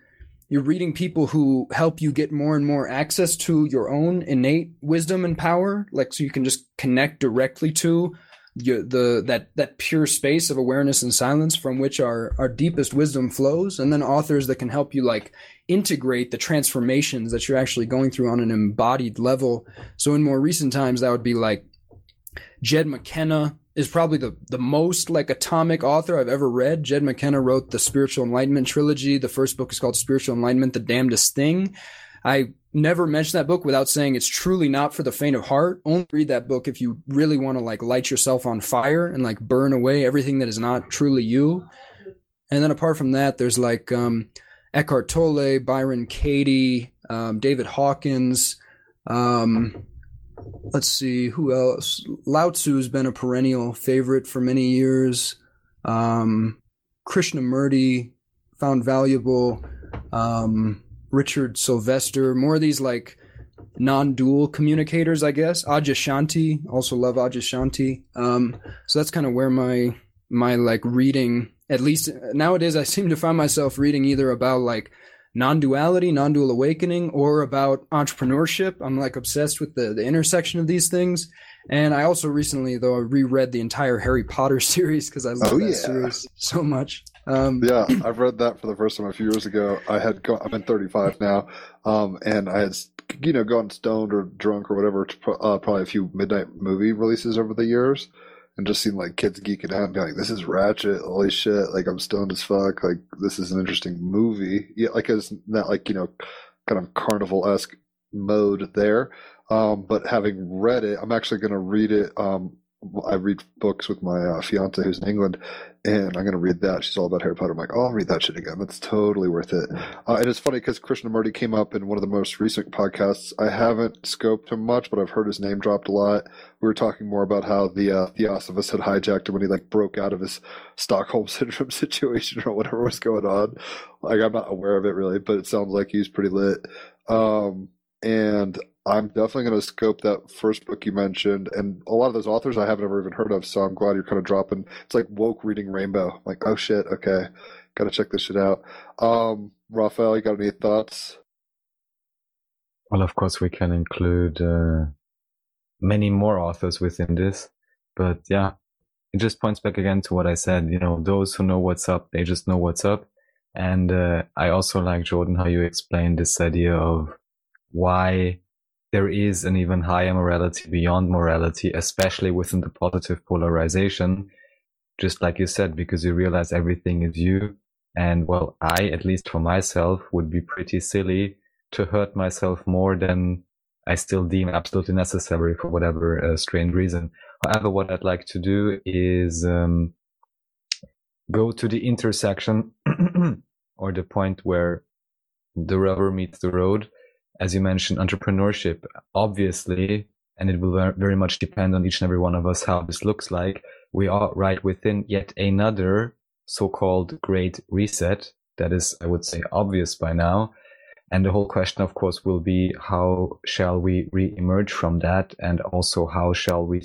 you're reading people who help you get more and more access to your own innate wisdom and power, like so you can just connect directly to your, the that that pure space of awareness and silence from which our our deepest wisdom flows, and then authors that can help you like integrate the transformations that you're actually going through on an embodied level. So in more recent times, that would be like Jed McKenna, is probably the, the most like atomic author I've ever read. Jed McKenna wrote the Spiritual Enlightenment trilogy. The first book is called Spiritual Enlightenment, The Damnedest Thing. I never mention that book without saying it's truly not for the faint of heart. Only read that book if you really want to like light yourself on fire and like burn away everything that is not truly you. And then apart from that, there's like um, Eckhart Tolle, Byron Katie, um, David Hawkins, um, let's see who else. Lao Tzu's been a perennial favorite for many years. Um, Krishnamurti found valuable. Um, Richard Sylvester, more of these like non-dual communicators, I guess. Adyashanti, also love Adyashanti. Um, so that's kind of where my my like reading, at least nowadays, I <laughs> seem to find myself reading either about like non-duality, non-dual awakening, or about entrepreneurship. I'm like obsessed with the, the intersection of these things. And I also recently, though, I reread the entire Harry Potter <laughs> series because I love Oh, that yeah. series so much. Um, Yeah, I've read that for the first time a few years ago. I had go- I'm in 35 now, um, and I had you know gone stoned or drunk or whatever to uh, probably a few midnight movie releases over the years, and just seen like kids geeking out and being like, "This is Ratchet, holy shit!" Like I'm stoned as fuck. Like this is an interesting movie. Yeah, like it's not like you know, kind of carnival esque mode there. Um, but having read it, I'm actually going to read it. Um, I read books with my uh, fiance who's in England, and I'm going to read that. She's all about Harry Potter. I'm like, oh, I'll read that shit again. That's totally worth it. Uh, and it's funny because Krishnamurti came up in one of the most recent podcasts. I haven't scoped him much, but I've heard his name dropped a lot. We were talking more about how the uh, had hijacked him when he like broke out of his Stockholm <laughs> syndrome situation or whatever was going on. Like I'm not aware of it really, but it sounds like he's pretty lit. Um, and I'm definitely going to scope that first book you mentioned, and a lot of those authors I haven't ever even heard of. So I'm glad you're kind of dropping. It's like woke reading Rainbow. I'm like, oh shit, okay, got to check this shit out. Um, Raphael, you got any thoughts? Well, of course, we can include uh, many more authors within this, but yeah, it just points back again to what I said. You know, those who know what's up, they just know what's up. And uh, I also like Jordan how you explained this idea of why there is an even higher morality beyond morality, especially within the positive polarization. Just like you said, because you realize everything is you. And well, I, at least for myself, would be pretty silly to hurt myself more than I still deem absolutely necessary for whatever uh, strange reason. However, what I'd like to do is um, go to the intersection <clears throat> or the point where the rubber meets the road. As you mentioned, entrepreneurship, obviously, and it will very much depend on each and every one of us how this looks like. We are right within yet another so-called great reset. That is, I would say, obvious by now. And the whole question, of course, will be how shall we re-emerge from that? And also how shall we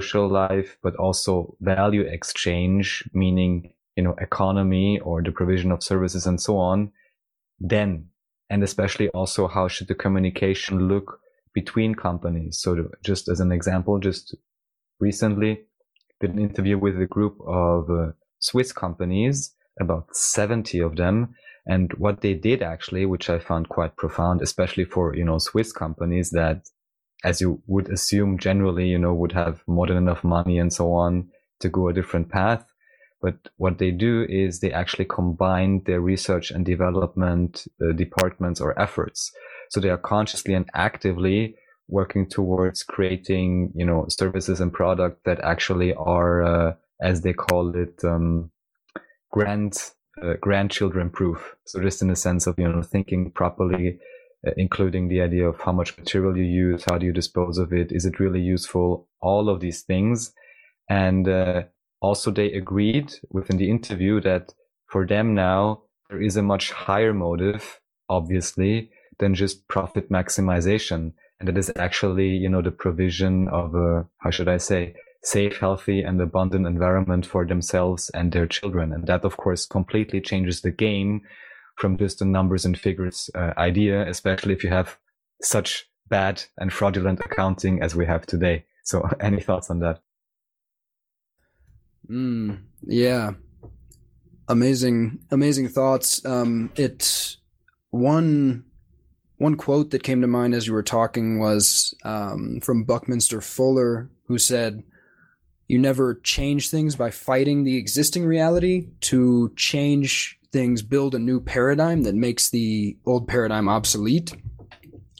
social life, but also value exchange, meaning, you know, economy or the provision of services and so on, then, and especially also how should the communication look between companies? So just as an example, just recently did an interview with a group of uh, Swiss companies, about 70 of them. And what they did actually, which I found quite profound, especially for, you know, Swiss companies that as you would assume generally, you know, would have more than enough money and so on to go a different path. But what they do is they actually combine their research and development uh, departments or efforts. So they are consciously and actively working towards creating, you know, services and products that actually are, uh, as they call it, um, grand, uh, grandchildren proof. So just in the sense of, you know, thinking properly, uh, including the idea of how much material you use, how do you dispose of it, is it really useful, all of these things. And uh, also they agreed within the interview that for them now, there is a much higher motive obviously, than just profit maximization. And it is actually, you know, the provision of a, how should I say, safe, healthy and abundant environment for themselves and their children. And that, of course, completely changes the game from just a numbers and figures uh, idea, especially if you have such bad and fraudulent accounting as we have today. So <laughs> any thoughts on that? Mm, yeah. Amazing, amazing thoughts. Um, it one one quote that came to mind as you were talking was um, from Buckminster Fuller, who said, "You never change things by fighting the existing reality. To change things, build a new paradigm that makes the old paradigm obsolete."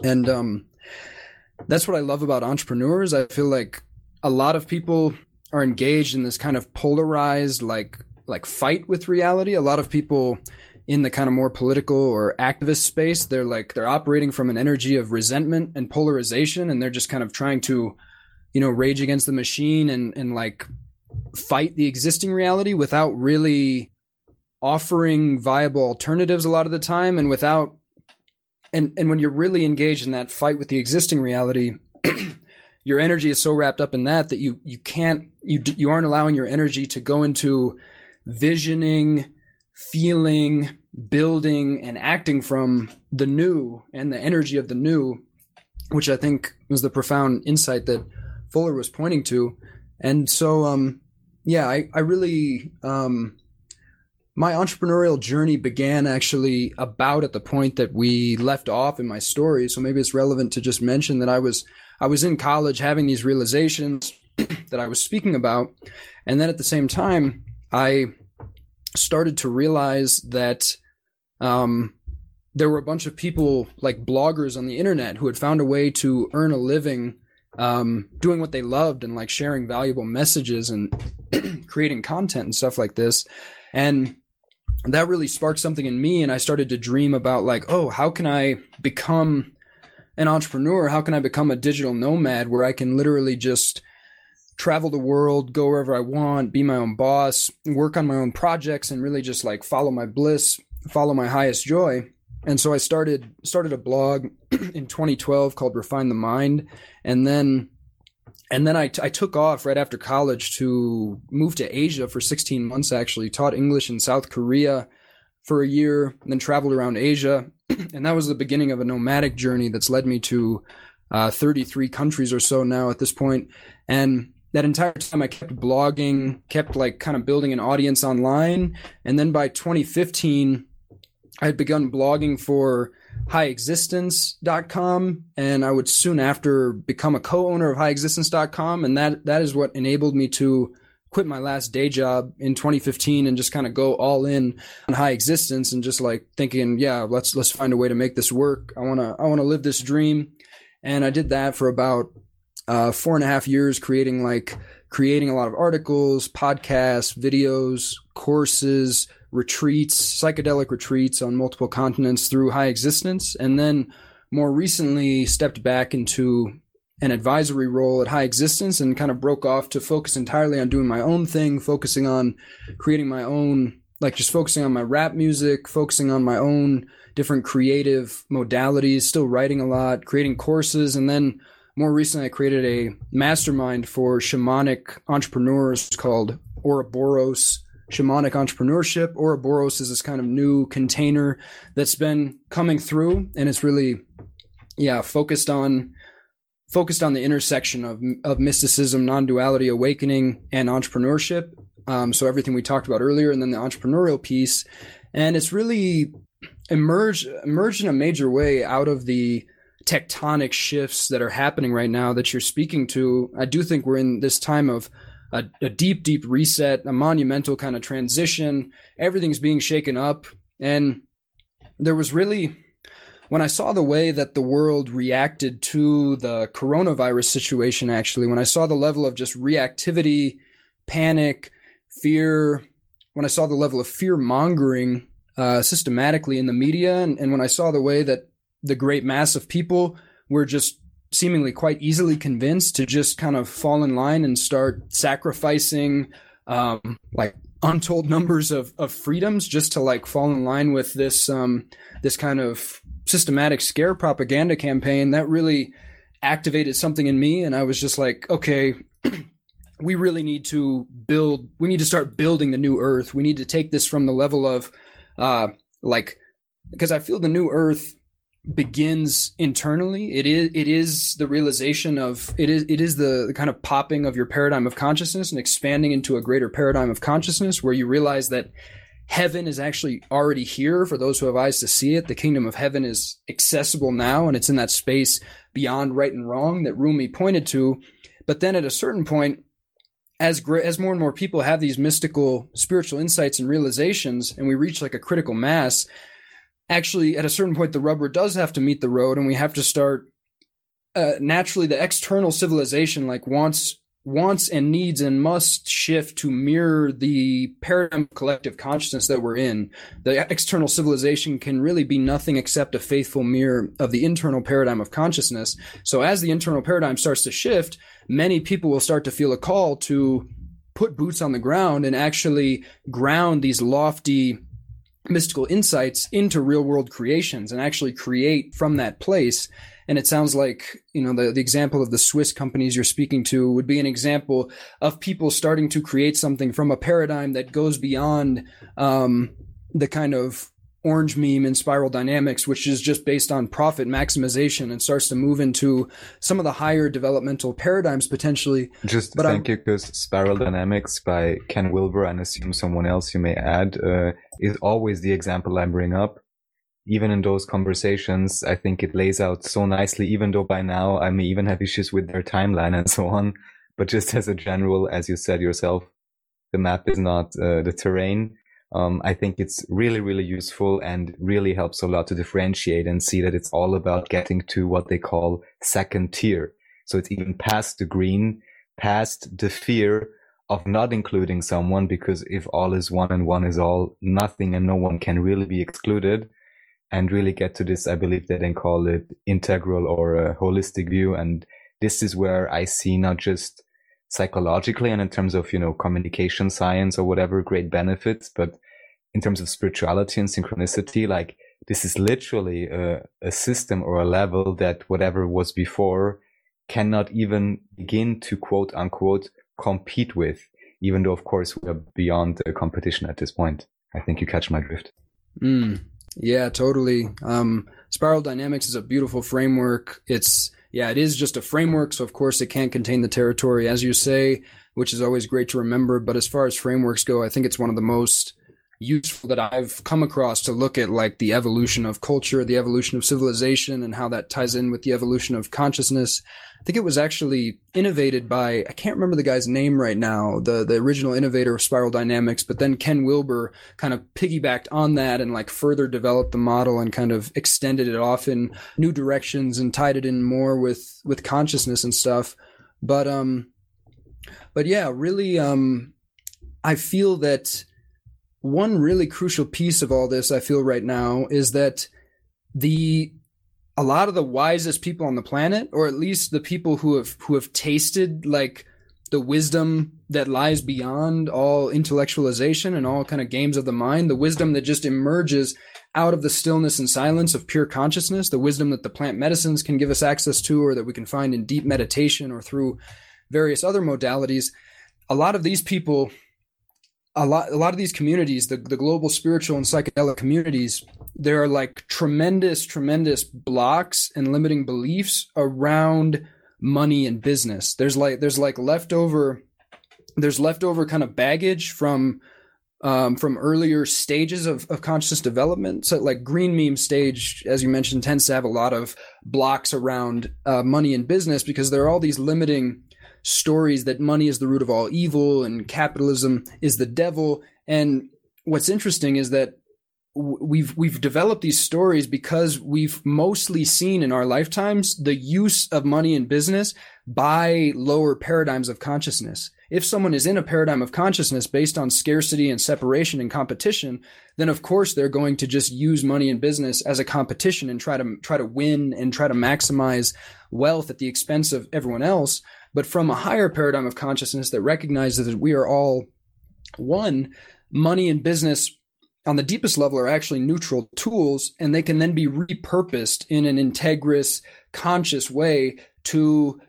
And um, that's what I love about entrepreneurs. I feel like a lot of people are engaged in this kind of polarized, like like fight with reality. A lot of people in the kind of more political or activist space, they're like they're operating from an energy of resentment and polarization, and they're just kind of trying to, you know, rage against the machine and and like fight the existing reality without really offering viable alternatives a lot of the time and without and and when you're really engaged in that fight with the existing reality <clears throat> your energy is so wrapped up in that that you you can't you you aren't allowing your energy to go into visioning feeling building and acting from the new and the energy of the new which i think was the profound insight that fuller was pointing to and so um yeah i i really um my entrepreneurial journey began actually about at the point that we left off in my story. So maybe it's relevant to just mention that I was I was in college having these realizations <clears throat> that I was speaking about, and then at the same time I started to realize that um, there were a bunch of people like bloggers on the internet who had found a way to earn a living um, doing what they loved and like sharing valuable messages and <clears throat> creating content and stuff like this. And that really sparked something in me and I started to dream about like, oh, how can I become an entrepreneur? How can I become a digital nomad where I can literally just travel the world, go wherever I want, be my own boss, work on my own projects and really just like follow my bliss, follow my highest joy. And so I started started a blog <clears throat> in 2012 called Refine the Mind and then and then I, t- I took off right after college to move to Asia for 16 months, actually, taught English in South Korea for a year, and then traveled around Asia. <clears throat> and that was the beginning of a nomadic journey that's led me to uh, 33 countries or so now at this point. And that entire time I kept blogging, kept like kind of building an audience online. And then by 2015, I had begun blogging for highexistence.com and I would soon after become a co-owner of highexistence.com and that that is what enabled me to quit my last day job in 2015 and just kind of go all in on high existence and just like thinking yeah let's let's find a way to make this work I want to I want to live this dream and I did that for about uh, four and a half years creating like creating a lot of articles podcasts videos courses retreats, psychedelic retreats on multiple continents through high existence. And then more recently stepped back into an advisory role at high existence and kind of broke off to focus entirely on doing my own thing, focusing on creating my own, like just focusing on my rap music, focusing on my own different creative modalities, still writing a lot, creating courses. And then more recently, I created a mastermind for shamanic entrepreneurs called Ouroboros shamanic entrepreneurship. Ouroboros is this kind of new container that's been coming through, and it's really, yeah, focused on focused on the intersection of of mysticism, non duality, awakening, and entrepreneurship. Um, so everything we talked about earlier, and then the entrepreneurial piece, and it's really emerged emerged in a major way out of the tectonic shifts that are happening right now that you're speaking to. I do think we're in this time of a, a deep, deep reset, a monumental kind of transition. Everything's being shaken up. And there was really, when I saw the way that the world reacted to the coronavirus situation, actually, when I saw the level of just reactivity, panic, fear, when I saw the level of fear mongering uh, systematically in the media, and, and when I saw the way that the great mass of people were just seemingly quite easily convinced to just kind of fall in line and start sacrificing um, like untold numbers of, of freedoms just to like fall in line with this um, this kind of systematic scare propaganda campaign that really activated something in me and i was just like okay <clears throat> we really need to build we need to start building the new earth. We need to take this from the level of uh like because i feel the new earth begins internally. It is it is the realization of it is it is the, the kind of popping of your paradigm of consciousness and expanding into a greater paradigm of consciousness where you realize that heaven is actually already here for those who have eyes to see it. The kingdom of heaven is accessible now and it's in that space beyond right and wrong that Rumi pointed to. But then at a certain point as as more and more people have these mystical spiritual insights and realizations and we reach like a critical mass actually at a certain point the rubber does have to meet the road and we have to start uh, naturally the external civilization like wants wants and needs and must shift to mirror the paradigm collective consciousness that we're in the external civilization can really be nothing except a faithful mirror of the internal paradigm of consciousness so as the internal paradigm starts to shift many people will start to feel a call to put boots on the ground and actually ground these lofty mystical insights into real world creations and actually create from that place. And it sounds like, you know, the, the example of the Swiss companies you're speaking to would be an example of people starting to create something from a paradigm that goes beyond um, the kind of orange meme and spiral dynamics, which is just based on profit maximization and starts to move into some of the higher developmental paradigms potentially. Just but thank I'm, you, because spiral dynamics by Ken Wilber and assume someone else you may add uh, is always the example I bring up. Even in those conversations, I think it lays out so nicely, even though by now I may even have issues with their timeline and <laughs> so on. But just as a general, as you said yourself, the map is not uh, the terrain um, I think it's really, really useful and really helps a lot to differentiate and see that it's all about getting to what they call second tier. So it's even past the green, past the fear of not including someone, because if all is one and one is all, nothing and no one can really be excluded and really get to this. I believe they then call it integral or a holistic view. And this is where I see not just psychologically and in terms of, you know, communication science or whatever great benefits, but in terms of spirituality and synchronicity, like this is literally a, a system or a level that whatever was before cannot even begin to quote unquote compete with, even though of course we are beyond the competition at this point. I think you catch my drift. Mm, yeah, totally. Um, spiral dynamics is a beautiful framework. It's yeah, it is just a framework. So of course it can't contain the territory, as you say, which is always great to remember. But as far as frameworks go, I think it's one of the most useful that I've come across to look at like the evolution of culture, the evolution of civilization, and how that ties in with the evolution of consciousness. I think it was actually innovated by I can't remember the guy's name right now, the the original innovator of spiral dynamics, but then Ken Wilber kind of piggybacked on that and like further developed the model and kind of extended it off in new directions and tied it in more with with consciousness and stuff. But um but yeah, really um I feel that one really crucial piece of all this I feel right now is that the a lot of the wisest people on the planet, or at least the people who have who have tasted like the wisdom that lies beyond all intellectualization and all kind of games of the mind, the wisdom that just emerges out of the stillness and silence of pure consciousness, the wisdom that the plant medicines can give us access to, or that we can find in deep meditation or through various other modalities. A lot of these people, a lot, a lot of these communities, the, the global spiritual and psychedelic communities, there are like tremendous, tremendous blocks and limiting beliefs around money and business. There's like there's like leftover there's leftover kind of baggage from um, from earlier stages of, of conscious development. So like green meme stage, as you mentioned, tends to have a lot of blocks around uh, money and business because there are all these limiting stories that money is the root of all evil and capitalism is the devil. And what's interesting is that we've we've developed these stories because we've mostly seen in our lifetimes the use of money in business by lower paradigms of consciousness. If someone is in a paradigm of consciousness based on scarcity and separation and competition, then of course they're going to just use money in business as a competition and try to try to win and try to maximize wealth at the expense of everyone else. But from a higher paradigm of consciousness that recognizes that we are all one, money and business on the deepest level are actually neutral tools and they can then be repurposed in an integrous conscious way to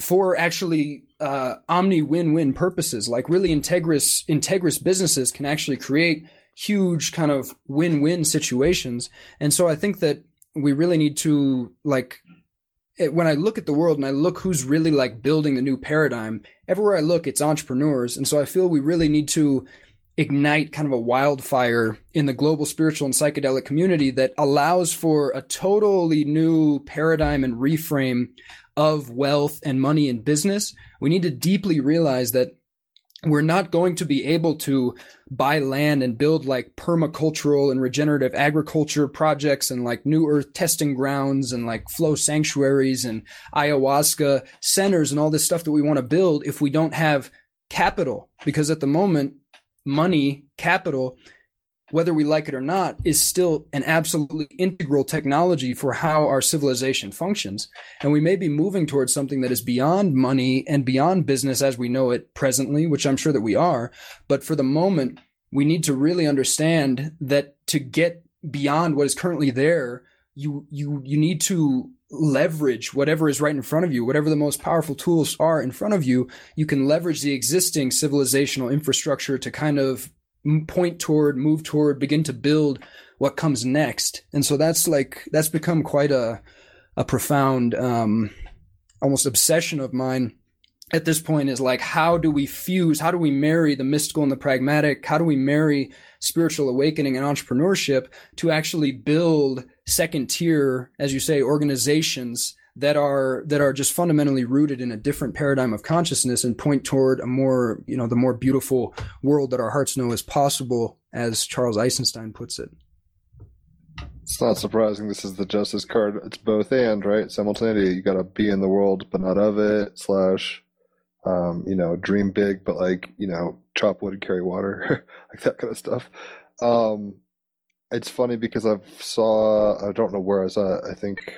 for actually uh, omni win-win purposes. Like really integrous integrous businesses can actually create huge kind of win-win situations. And so i think that we really need to like when i look at the world and i look who's really like building the new paradigm everywhere i look it's entrepreneurs and so i feel we really need to ignite kind of a wildfire in the global spiritual and psychedelic community that allows for a totally new paradigm and reframe of wealth and money and business. We need to deeply realize that we're not going to be able to buy land and build like permacultural and regenerative agriculture projects and like new earth testing grounds and like flow sanctuaries and ayahuasca centers and all this stuff that we want to build if we don't have capital. Because at the moment money, capital, whether we like it or not, is still an absolutely integral technology for how our civilization functions. And we may be moving towards something that is beyond money and beyond business as we know it presently, which I'm sure that we are. But for the moment, we need to really understand that to get beyond what is currently there, you you you need to leverage whatever is right in front of you, whatever the most powerful tools are in front of you, you can leverage the existing civilizational infrastructure to kind of point toward, move toward, begin to build what comes next. And so that's like, that's become quite a, a profound, um, almost obsession of mine at this point is like, how do we fuse? How do we marry the mystical and the pragmatic? How do we marry spiritual awakening and entrepreneurship to actually build second tier, as you say, organizations that are that are just fundamentally rooted in a different paradigm of consciousness and point toward a more you know the more beautiful world that our hearts know is possible as charles eisenstein puts it. It's not surprising this is the justice card. It's both and right? Simultaneity. You gotta be in the world but not of it slash um, you know dream big but like you know chop wood and carry water <laughs> like that kind of stuff. Um, it's funny because I've saw I don't know where I saw. I think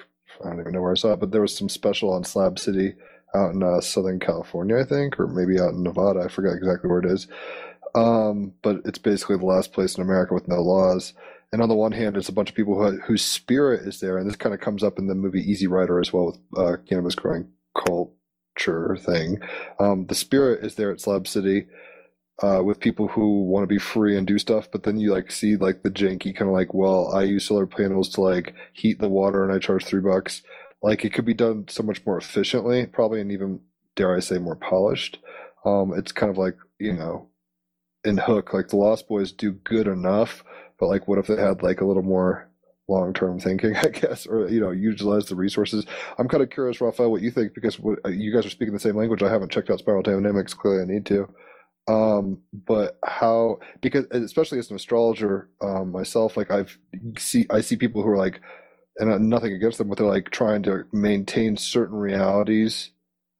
I don't even know where I saw it, but there was some special on Slab City out in uh, Southern California, I think, or maybe out in Nevada. I forget exactly where it is. Um, but it's basically the last place in America with no laws. And on the one hand, it's a bunch of people who, whose spirit is there, and this kind of comes up in the movie Easy Rider as well with uh, cannabis growing culture thing. Um, the spirit is there at Slab City uh, with people who want to be free and do stuff, but then you like see like the janky kind of like, well, I use solar panels to like heat the water and I charge three bucks. Like it could be done so much more efficiently, probably, and even dare I say more polished. Um, it's kind of like you know, in Hook, like the Lost Boys do good enough, but like, what if they had like a little more long term thinking, <laughs> I guess, or you know, utilize the resources. I'm kind of curious, Raphael, what you think because what, you guys are speaking the same language. I haven't checked out Spiral Dynamics. Clearly, I need to. Um, but how because especially as an astrologer um, myself, like I've see I see people who are like, and nothing against them, but they're like trying to maintain certain realities,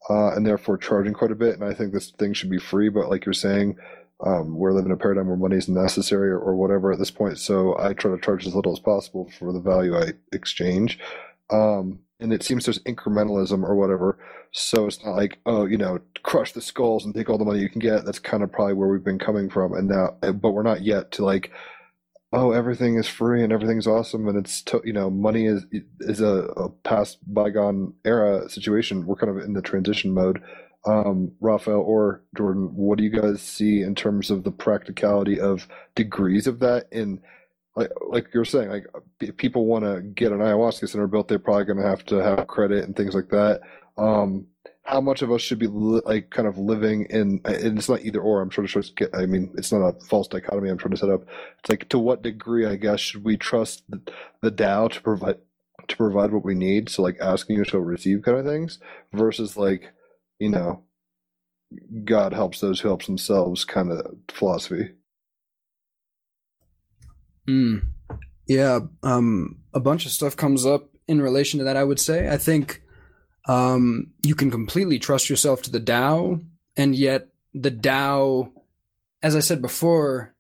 uh, and therefore charging quite a bit. And I think this thing should be free, but like you're saying, um, we're living in a paradigm where money is necessary or, or, whatever at this point. So I try to charge as little as possible for the value I exchange. Um, and it seems there's incrementalism or whatever. So it's not like, oh, you know, crush the skulls and take all the money you can get. That's kind of probably where we've been coming from. And now, but we're not yet to like, oh, everything is free and everything's awesome. And it's, to, you know, money is, is a, a past bygone era situation. We're kind of in the transition mode. Um, Raphael or Jordan, what do you guys see in terms of the practicality of degrees of that in like like you're saying, like if people want to get an ayahuasca center built, they're probably going to have to have credit and things like that. Um, how much of us should be li- like kind of living in? And it's not either or. I'm trying to get. I mean, it's not a false dichotomy. I'm trying to set up. It's like to what degree, I guess, should we trust the, the Tao to provide to provide what we need? So like asking you to receive kind of things versus like you know, God helps those who helps themselves kind of philosophy. Mm. Yeah, um, a bunch of stuff comes up in relation to that. I would say I think um, you can completely trust yourself to the Tao, and yet the Tao, as I said before,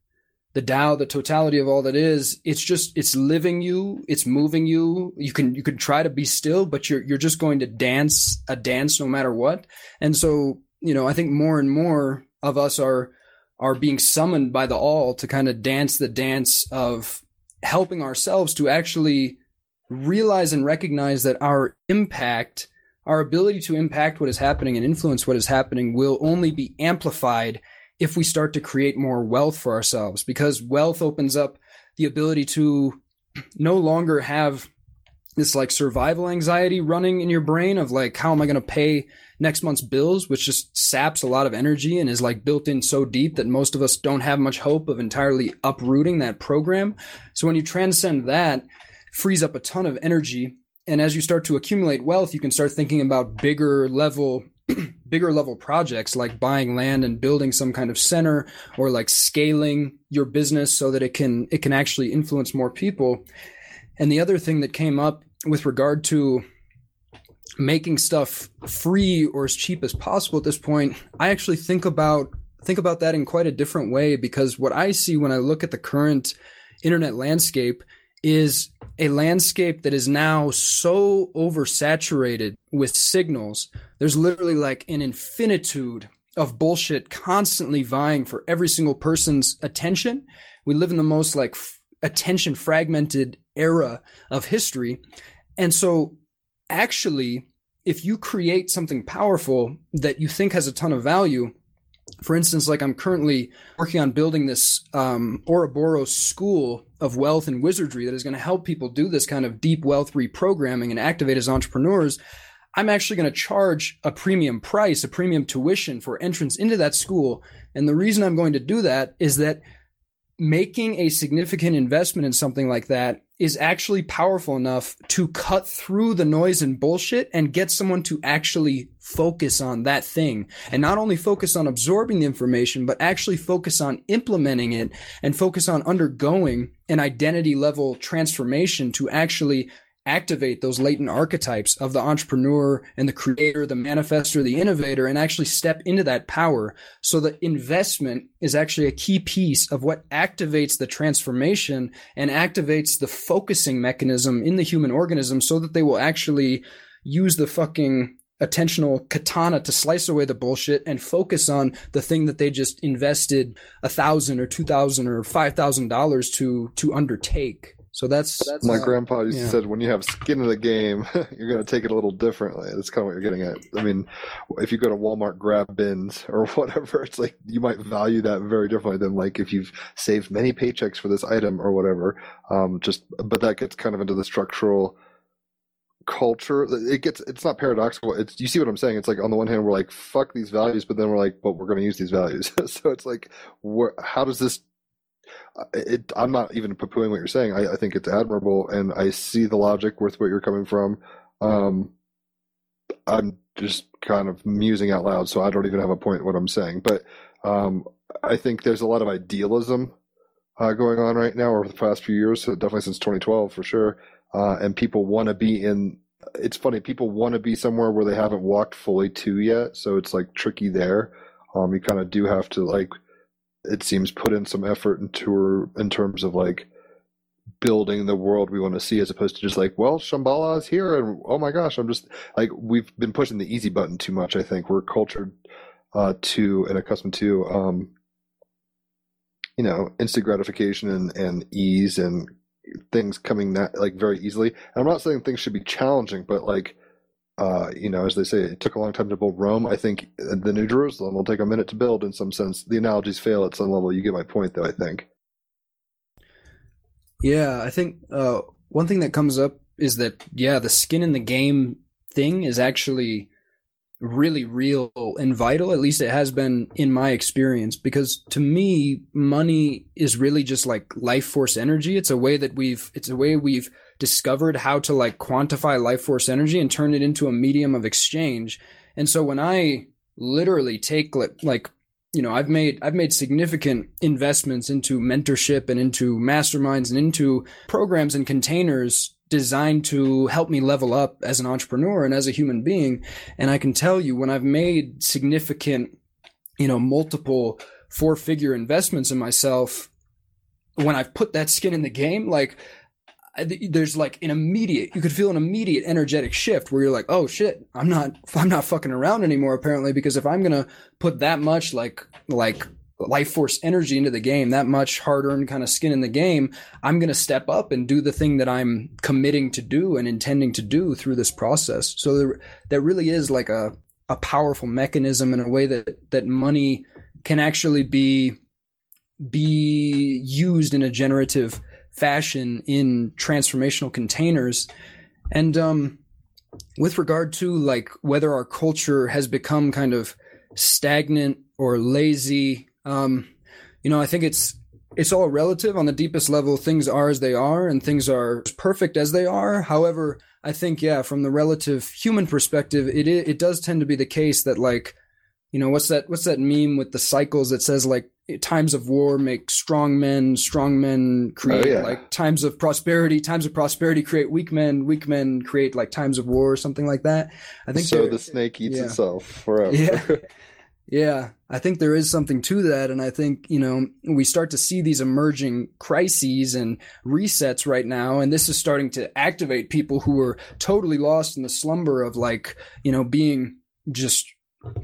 the Tao, the totality of all that is, it's just it's living you, it's moving you. You can you can try to be still, but you're you're just going to dance a dance no matter what. And so you know, I think more and more of us are are being summoned by the all to kind of dance the dance of helping ourselves to actually realize and recognize that our impact, our ability to impact what is happening and influence what is happening will only be amplified if we start to create more wealth for ourselves. Because wealth opens up the ability to no longer have this like survival anxiety running in your brain of like how am i going to pay next month's bills which just saps a lot of energy and is like built in so deep that most of us don't have much hope of entirely uprooting that program. So when you transcend that frees up a ton of energy. And as you start to accumulate wealth you can start thinking about bigger level <clears throat> bigger level projects like buying land and building some kind of center or like scaling your business so that it can it can actually influence more people. And the other thing that came up with regard to making stuff free or as cheap as possible at this point, I actually think about think about that in quite a different way because what I see when I look at the current internet landscape is a landscape that is now so oversaturated with signals. There's literally like an infinitude of bullshit constantly vying for every single person's attention. We live in the most like f- attention fragmented era of history. And so, actually, if you create something powerful that you think has a ton of value, for instance, like I'm currently working on building this um, Ouroboros school of wealth and wizardry that is going to help people do this kind of deep wealth reprogramming and activate as entrepreneurs. I'm actually going to charge a premium price, a premium tuition for entrance into that school. And the reason I'm going to do that is that making a significant investment in something like that is actually powerful enough to cut through the noise and bullshit and get someone to actually focus on that thing. And not only focus on absorbing the information, but actually focus on implementing it and focus on undergoing an identity level transformation to actually activate those latent archetypes of the entrepreneur and the creator, the manifestor, the innovator, and actually step into that power. So the investment is actually a key piece of what activates the transformation and activates the focusing mechanism in the human organism so that they will actually use the fucking attentional katana to slice away the bullshit and focus on the thing that they just invested a thousand or two thousand or five thousand dollars to to undertake. So that's, that's My uh, grandpa used yeah. to said, when you have skin in the game, <laughs> you're going to take it a little differently. That's kind of what you're getting at. I mean, if you go to Walmart, grab bins <laughs> or whatever, it's like you might value that very differently than like if you've saved many paychecks for this item or whatever. Um, just, but that gets kind of into the structural culture. It gets, it's not paradoxical. It's, you see what I'm saying? It's like on the one hand, we're like, fuck these values, but then we're like, but we're going to use these values. <laughs> so it's like, where, how does this it, I'm not even poo-pooing what you're saying. I, I, think it's admirable, and I see the logic with what you're coming from. Um, I'm just kind of musing out loud, so I don't even have a point what I'm saying. But um, I think there's a lot of idealism uh, going on right now over the past few years, definitely since 2012 for sure. Uh, and people want to be in. It's funny, people want to be somewhere where they haven't walked fully to yet, so it's like tricky there. Um, you kind of do have to like it seems put in some effort into in terms of like building the world we want to see as opposed to just like well shambhala is here and oh my gosh i'm just like we've been pushing the easy button too much i think. We're cultured uh to and accustomed to um you know instant gratification and and ease and things coming that like very easily. And i'm not saying things should be challenging but like uh, you know, as they say, it took a long time to build Rome. I think the New Jerusalem will take a minute to build in some sense. The analogies fail at some level. You get my point, though, I think. Yeah, I think uh, one thing that comes up is that, yeah, the skin in the game thing is actually really real and vital. At least it has been in my experience, because to me, money is really just like life force energy. It's a way that we've, it's a way we've discovered how to like quantify life force energy and turn it into a medium of exchange. And so when I literally take like, you know, I've made I've made significant investments into mentorship and into masterminds and into programs and containers designed to help me level up as an entrepreneur and as a human being. And I can tell you when I've made significant, you know, multiple four figure investments in myself, when I've put that skin in the game, like there's like an immediate you could feel an immediate energetic shift where you're like oh shit i'm not <laughs> i'm not fucking around anymore apparently because if i'm gonna put that much like like life force energy into the game, that much hard earned kind of skin in the game, I'm to step up and do the thing that I'm committing to do and intending to do through this process. So there, that really is like a, a powerful mechanism in a way that, that money can actually be, be used in a generative fashion in transformational containers. And, um, with regard to like whether our culture has become kind of stagnant or lazy um, you know, I think it's it's all relative on the deepest level. Things are as they are, and things are perfect as they are. However, I think yeah, from the relative human perspective, it it does tend to be the case that like, you know, what's that what's that meme with the cycles that says like times of war make strong men, strong men create oh, yeah. like times of prosperity, times of prosperity create weak men, weak men create like times of war or something like that. I think so. The snake eats yeah. itself forever. Yeah. <laughs> Yeah, I think there is something to that. And I think, you know, we start to see these emerging crises and resets right now. And this is starting to activate people who were totally lost in the slumber of like, you know, being just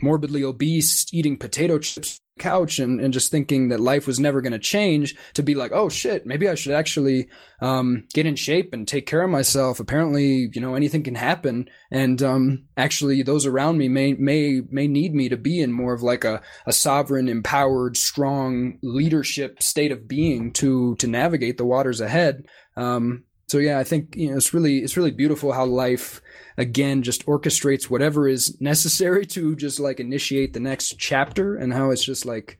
morbidly obese, eating potato chips couch and, and just thinking that life was never going to change to be like, oh shit, maybe I should actually um, get in shape and take care of myself. Apparently, you know, anything can happen. And um, actually, those around me may may may need me to be in more of like a, a sovereign, empowered, strong leadership state of being to to navigate the waters ahead. Um, so yeah, I think you know it's really it's really beautiful how life again just orchestrates whatever is necessary to just like initiate the next chapter and how it's just like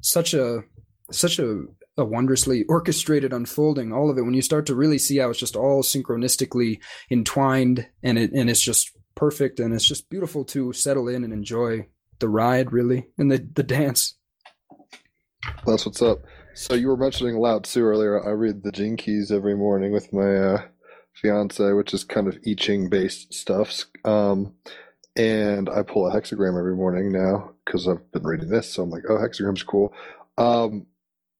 such a such a a wondrously orchestrated unfolding all of it. When you start to really see how it's just all synchronistically entwined and it and it's just perfect and it's just beautiful to settle in and enjoy the ride really and the the dance. That's what's up. So you were mentioning Lao Tzu earlier. I read the Gene Keys every morning with my uh, fiance, which is kind of I Ching based stuff. Um, and I pull a hexagram every morning now because I've been reading this. So I'm like, oh, hexagram's cool. Um,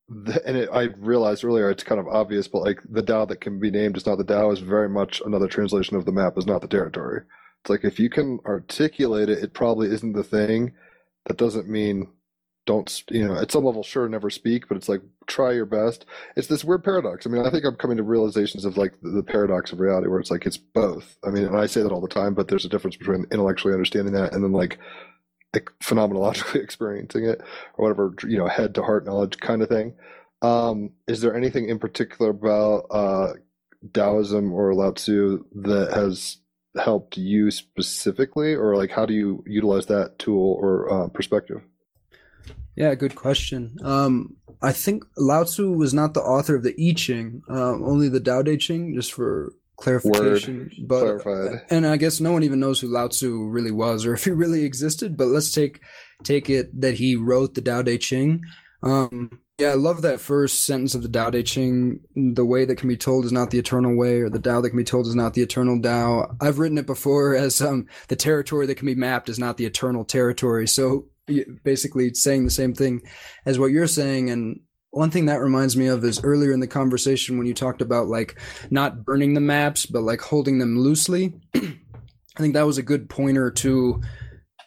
the, and it, I realized earlier it's kind of obvious, but like the Tao that can be named is not the Tao is very much another translation of the map is not the territory. It's like if you can articulate it, it probably isn't the thing. That doesn't mean don't you know at some level sure never speak but it's like try your best. It's this weird paradox. I mean i think i'm coming to realizations of like the, the paradox of reality where it's like it's both. I mean and i say that all the time but there's a difference between intellectually understanding that and then like phenomenologically <laughs> experiencing it or whatever you know head to heart knowledge kind of thing. Um is there anything in particular about uh taoism or lao tzu that has helped you specifically? Or like how do you utilize that tool or uh, perspective yeah, good question. Um, I think Lao Tzu was not the author of the I Ching, uh, only the Tao Te Ching, just for clarification. Word but clarified. and I guess no one even knows who Lao Tzu really was or if he really existed. But let's take take it that he wrote the Tao Te Ching. Um, yeah, I love that first sentence of the Tao Te Ching. The way that can be told is not the eternal way, or the Tao that can be told is not the eternal Tao. I've written it before as um, the territory that can be mapped is not the eternal territory. So basically saying the same thing as what you're saying. And one thing that reminds me of is earlier in the conversation when you talked about like not burning the maps, but like holding them loosely. <clears throat> I think that was a good pointer to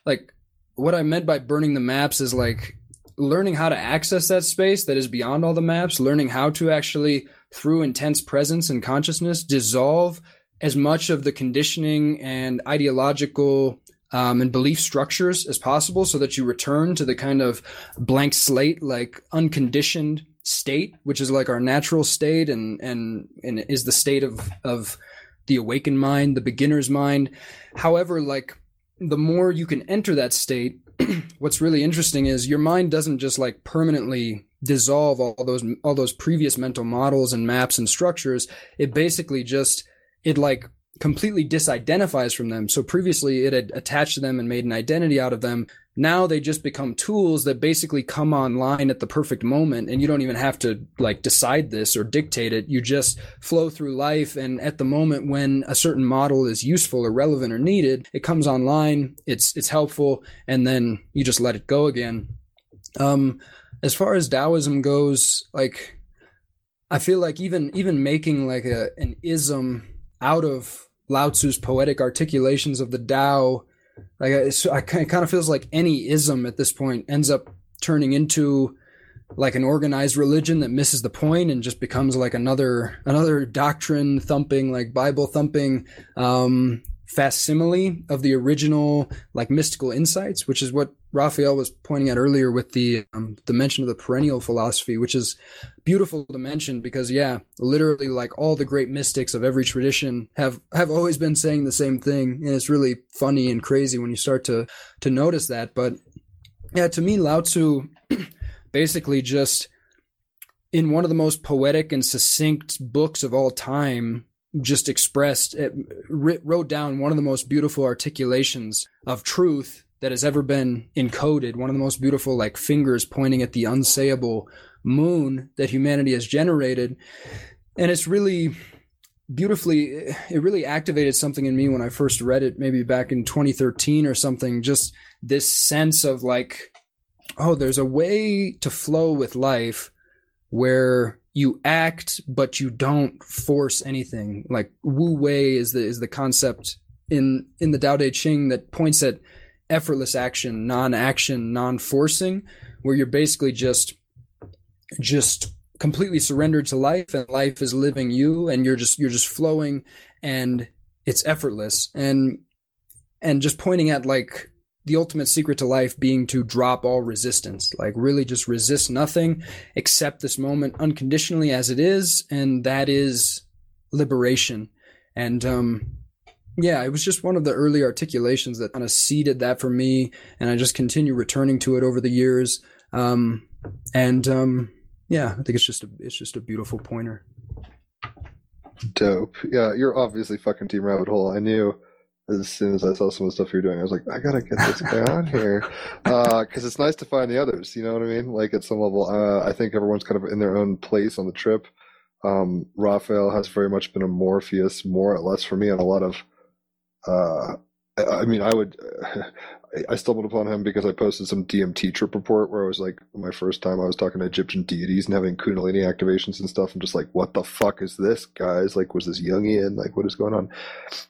like what I meant by burning the maps is like learning how to access that space that is beyond all the maps, learning how to actually, through intense presence and consciousness, dissolve as much of the conditioning and ideological um, and belief structures as possible so that you return to the kind of blank slate, like unconditioned state, which is like our natural state and, and, and is the state of, of the awakened mind, the beginner's mind. However, like the more you can enter that state, <clears throat> what's really interesting is your mind doesn't just like permanently dissolve all those all those previous mental models and maps and structures it basically just it like completely disidentifies from them. So previously it had attached to them and made an identity out of them. Now they just become tools that basically come online at the perfect moment and you don't even have to like decide this or dictate it. You just flow through life and at the moment when a certain model is useful or relevant or needed, it comes online, it's it's helpful and then you just let it go again. Um as far as Taoism goes, like I feel like even even making like a an ism out of Lao Tzu's poetic articulations of the Tao. Like I, it kind of feels like any ism at this point ends up turning into like an organized religion that misses the point and just becomes like another another doctrine thumping like bible thumping um facsimile of the original like mystical insights which is what raphael was pointing out earlier with the um, the mention of the perennial philosophy which is beautiful to mention because yeah literally like all the great mystics of every tradition have have always been saying the same thing. And it's really funny and crazy when you start to to notice that. But yeah to me lao tzu <clears throat> basically just in one of the most poetic and succinct books of all time just expressed eh, it, wrote down one of the most beautiful articulations of truth that has ever been encoded one of the most beautiful like fingers pointing at the unsayable moon that humanity has generated. And it's really beautifully eh, it really activated something in me when i first read it maybe back in 2013 or something just this sense of like oh, there's a way to flow with life where you act but you don't force anything. Like Wu Wei is the is the concept in in the Tao Te Ching that points at effortless action, non-action, non-forcing, where you're basically just just completely surrendered to life and life is living you and you're just you're just flowing and it's effortless and and just pointing at like the ultimate secret to life being to drop all resistance, like really just resist nothing, accept this moment unconditionally as it is, and that is liberation. And um, yeah, it was just one of the early articulations that kind of seeded that for me, and I just continue returning to it over the years. Um, and um, yeah, I think it's just a it's just a beautiful pointer. Dope. Yeah, you're obviously fucking Team Rabbit Hole. I knew as soon as I saw some of the stuff you're doing, I was like, I gotta get this guy on here because <laughs> uh, it's nice to find the others. You know what I mean? Like at some level, uh, I think everyone's kind of in their own place on the trip. Um, Raphael has very much been a Morpheus, more or less for me, on a lot of. Uh, I mean, I would. <laughs> I stumbled upon him because I posted some DMT trip report where I was like, my first time I was talking to Egyptian deities and having Kundalini activations and stuff. I'm just like, what the fuck is this, guys? Like, was this Jungian? Like, what is going on?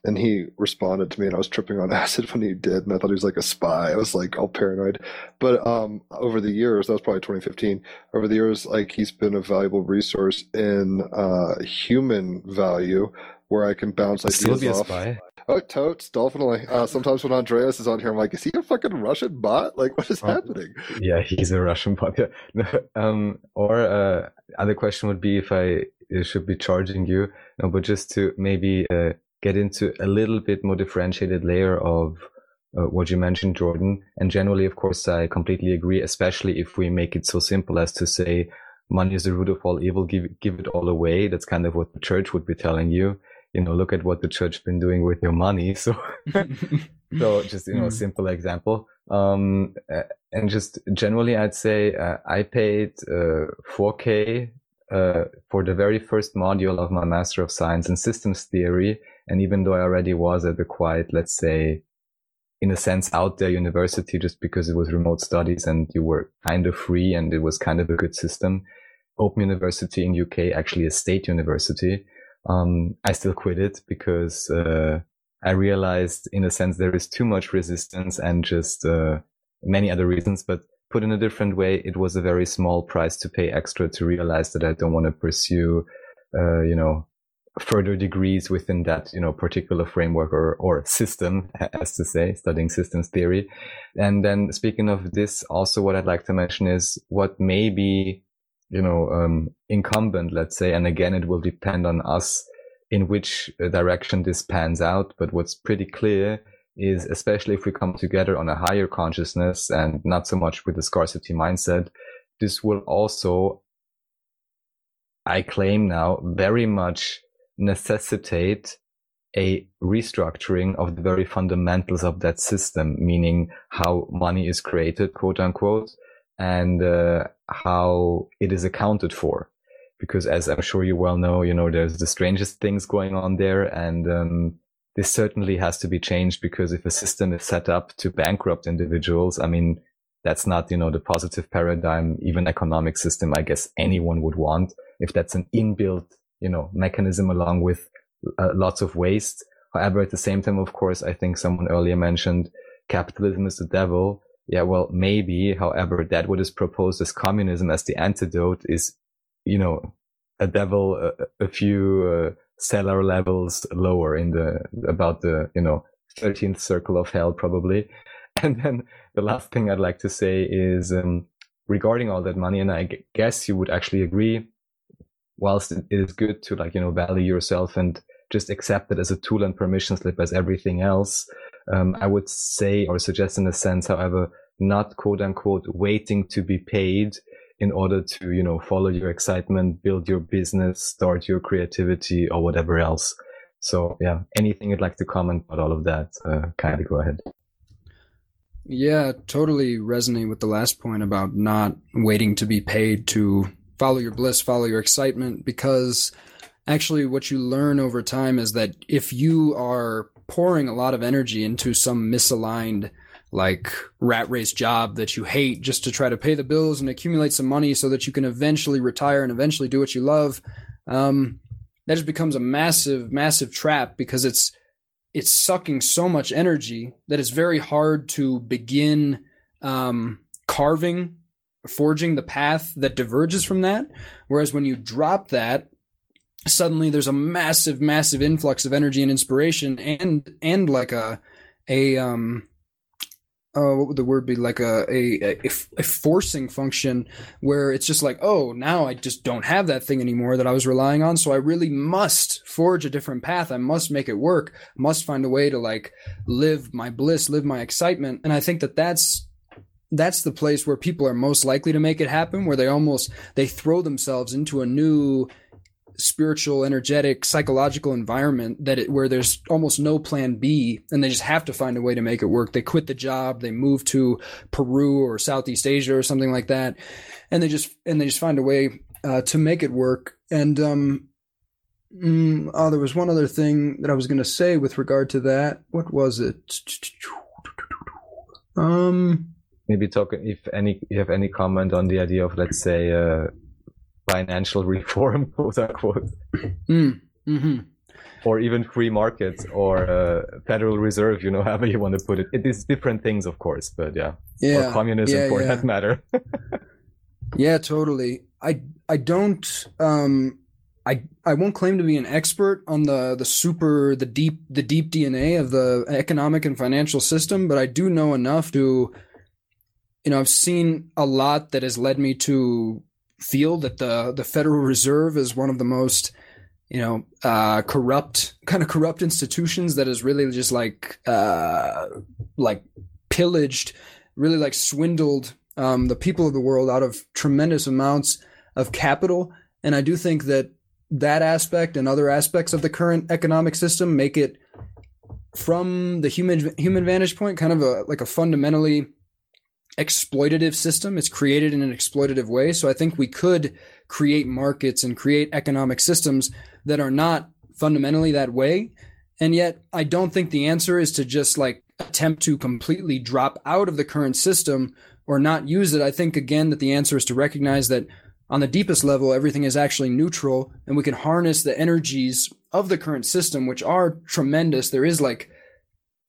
And he responded to me, and I was tripping on <laughs> acid when he did, and I thought he was like a spy. I was like all paranoid. But um, over the years, that was probably 2015. Over the years, like he's been a valuable resource in uh, human value where I can bounce ideas Still be a off. spy. Oh, totes, definitely. Uh, sometimes when Andreas is on here, I'm like, is he a fucking Russian bot? Like, what is Oh. happening? Yeah, he's a Russian bot. Yeah. Um, or uh, other question would be if I uh, should be charging you, no, but just to maybe uh, get into a little bit more differentiated layer of uh, what you mentioned, Jordan. And generally, of course, I completely agree, especially if we make it so simple as to say money is the root of all evil, give give it all away. That's kind of what the church would be telling you. You know, look at what the church been doing with your money. <laughs> So so just you know Mm. simple example um and just generally i'd say uh, i paid uh, 4k uh, for the very first module of my master of science in systems theory and even though i already was at a quite let's say in a sense out there university just because it was remote studies and you were kind of free and it was kind of a good system open university in uk actually a state university um i still quit it because uh I realized in a sense there is too much resistance and just uh, many other reasons, but put in a different way, it was a very small price to pay extra to realize that I don't want to pursue, uh, you know, further degrees within that, you know, particular framework or, or system, as to say, studying systems theory. And then speaking of this, also what I'd like to mention is what may be, you know, um, incumbent, let's say, and again, it will depend on us in which uh, direction this pans out. But what's pretty clear is, especially if we come together on a higher consciousness and not so much with the scarcity mindset, this will also, I claim now, very much necessitate a restructuring of the very fundamentals of that system, meaning how money is created, quote unquote, and uh, how it is accounted for because as I'm sure you well know, you know, there's the strangest things going on there. And, um, this certainly has to be changed because if a system is set up to bankrupt individuals, I mean, that's not, you know, the positive paradigm, even economic system, I guess anyone would want if that's an inbuilt, you know, mechanism along with uh, lots of waste. However, at the same time, of course, I think someone earlier mentioned capitalism is the devil. Yeah, well, maybe, however, that what is proposed as communism as the antidote is, you know, a devil a, a few uh, stellar levels lower in the, about the, you know, 13th circle of hell, probably. <laughs> And then the last thing I'd like to say is, um, regarding all that money, and I g- guess you would actually agree, whilst it is good to like, you know, value yourself and just accept it as a tool and permission slip as everything else, um, I would say or suggest in a sense, however, not quote unquote waiting to be paid in order to, you know, follow your excitement, build your business, start your creativity or whatever else. So yeah, anything you'd like to comment about all of that, uh, kindly go ahead. Yeah, totally resonate with the last point about not waiting to be paid to follow your bliss, follow your excitement, because actually what you learn over time is that if you are pouring a lot of energy into some misaligned like rat race job that you hate just to try to pay the bills and accumulate some money so that you can eventually retire and eventually do what you love um, that just becomes a massive massive trap because it's it's sucking so much energy that it's very hard to begin um, carving forging the path that diverges from that. Whereas when you drop that suddenly there's a massive massive influx of energy and inspiration and and like a a um uh, what would the word be? Like a, a a a forcing function where it's just like oh now I just don't have that thing anymore that I was relying on. So I really must forge a different path. I must make it work. Must find a way to like live my bliss live my excitement. And I think that that's that's the place where people are most likely to make it happen where they almost they throw themselves into a new spiritual, energetic, psychological environment that it, where there's almost no plan B and they just have to find a way to make it work. They quit the job, they move to Peru or Southeast Asia or something like that. And they just, and they just find a way uh, to make it work. And, um, mm, oh, there was one other thing that I was going to say with regard to that. What was it? Um, maybe talk if any you have any comment on the idea of let's say uh, financial reform, <laughs> quote unquote, mm, mm-hmm. or even free markets or uh, Federal Reserve, you know, <laughs> however you want to put it. It is different things, of course, but yeah, yeah, or communism yeah, for yeah. that matter. <laughs> yeah, totally. I I don't um I I won't claim to be an expert on the the super the deep the deep DNA of the economic and financial system, but I do know enough to you know, I've seen a lot that has led me to feel that the the Federal Reserve is one of the most you know uh, corrupt <laughs> kind of corrupt institutions that is really just like uh, like pillaged, really like swindled um, the people of the world out of tremendous amounts of capital. And I do think that that aspect and other aspects of the current economic system make it from the human human vantage point kind of a like a fundamentally exploitative system. It's created in an exploitative way. So I think we could create markets and create economic systems that are not fundamentally that way. And yet I don't think the answer is to just like attempt to completely drop out of the current system or not use it. I think again that the answer is to recognize that on the deepest level, everything is actually neutral and we can harness the energies of the current system, which are tremendous. There is like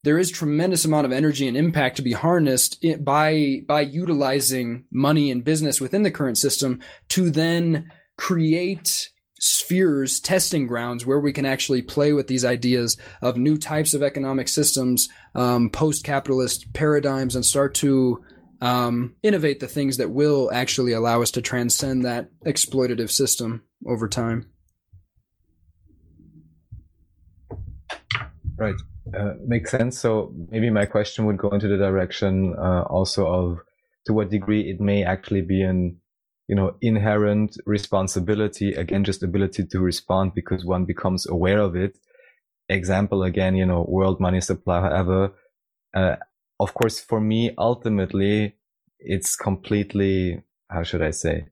there is tremendous amount of energy and impact to be harnessed by by utilizing money and business within the current system to then create spheres testing grounds where we can actually play with these ideas of new types of economic systems um, post-capitalist paradigms and start to um, innovate the things that will actually allow us to transcend that exploitative system over time. Right uh, makes sense. So maybe my question would go into the direction uh, also of to what degree it may actually be an you know inherent responsibility again just ability to respond because one becomes aware of it example again you know world money supply however uh, of course for me ultimately it's completely how should i say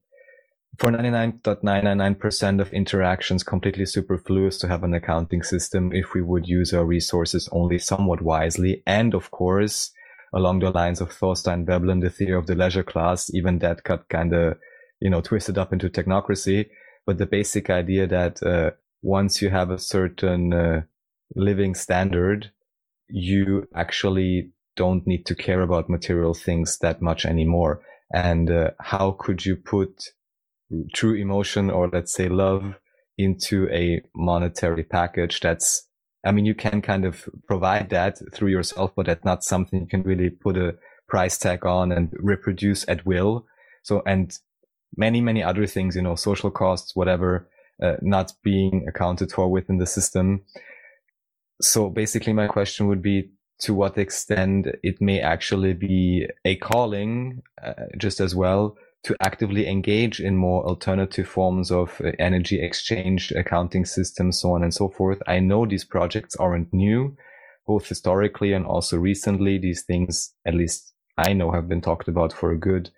for 99.999% of interactions completely superfluous to have an accounting system if we would use our resources only somewhat wisely. And of course, along the lines of Thorstein Veblen, the theory of the leisure class, even that got kind of, you know, twisted up into technocracy. But the basic idea that uh, once you have a certain uh, living standard, you actually don't need to care about material things that much anymore. And uh, how could you put true emotion or let's say love into a monetary package that's I mean, you can kind of provide that through yourself, but that's not something you can really put a price tag on and reproduce at will. So, and many, many other things, you know, social costs, whatever, uh, not being accounted for within the system. So basically my question would be to what extent it may actually be a calling uh, just as well to actively engage in more alternative forms of uh, energy exchange, accounting systems, so on and so forth. I know these projects aren't new, both historically and also recently. These things, at least I know, have been talked about for a good,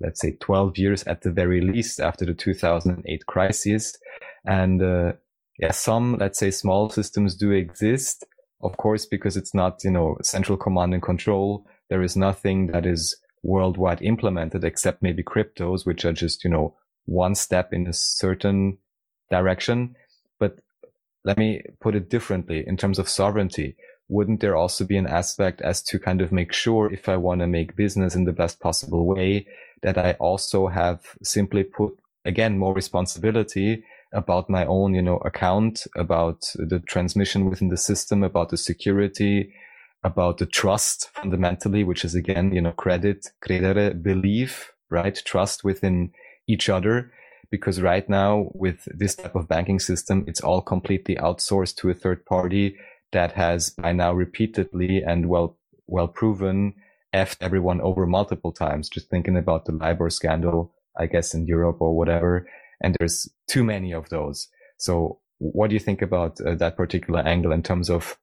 let's say 12 years at the very least after the 2008 crisis. And, uh, yeah, some, let's say small systems do exist. Of course, because it's not, you know, central command and control. There is nothing that is worldwide implemented, except maybe cryptos, which are just, you know, one step in a certain direction. But let me put it differently in terms of sovereignty. Wouldn't there also be an aspect as to kind of make sure if I want to make business in the best possible way that I also have simply put again more responsibility about my own, you know, account, about the transmission within the system, about the security, about the trust fundamentally, which is again, you know, credit, credere, belief, right? Trust within each other. Because right now with this type of banking system, it's all completely outsourced to a third party that has by now repeatedly and well, well proven effed everyone over multiple times. Just thinking about the LIBOR scandal, I guess in Europe or whatever. And there's too many of those. So what do you think about uh, that particular angle in terms of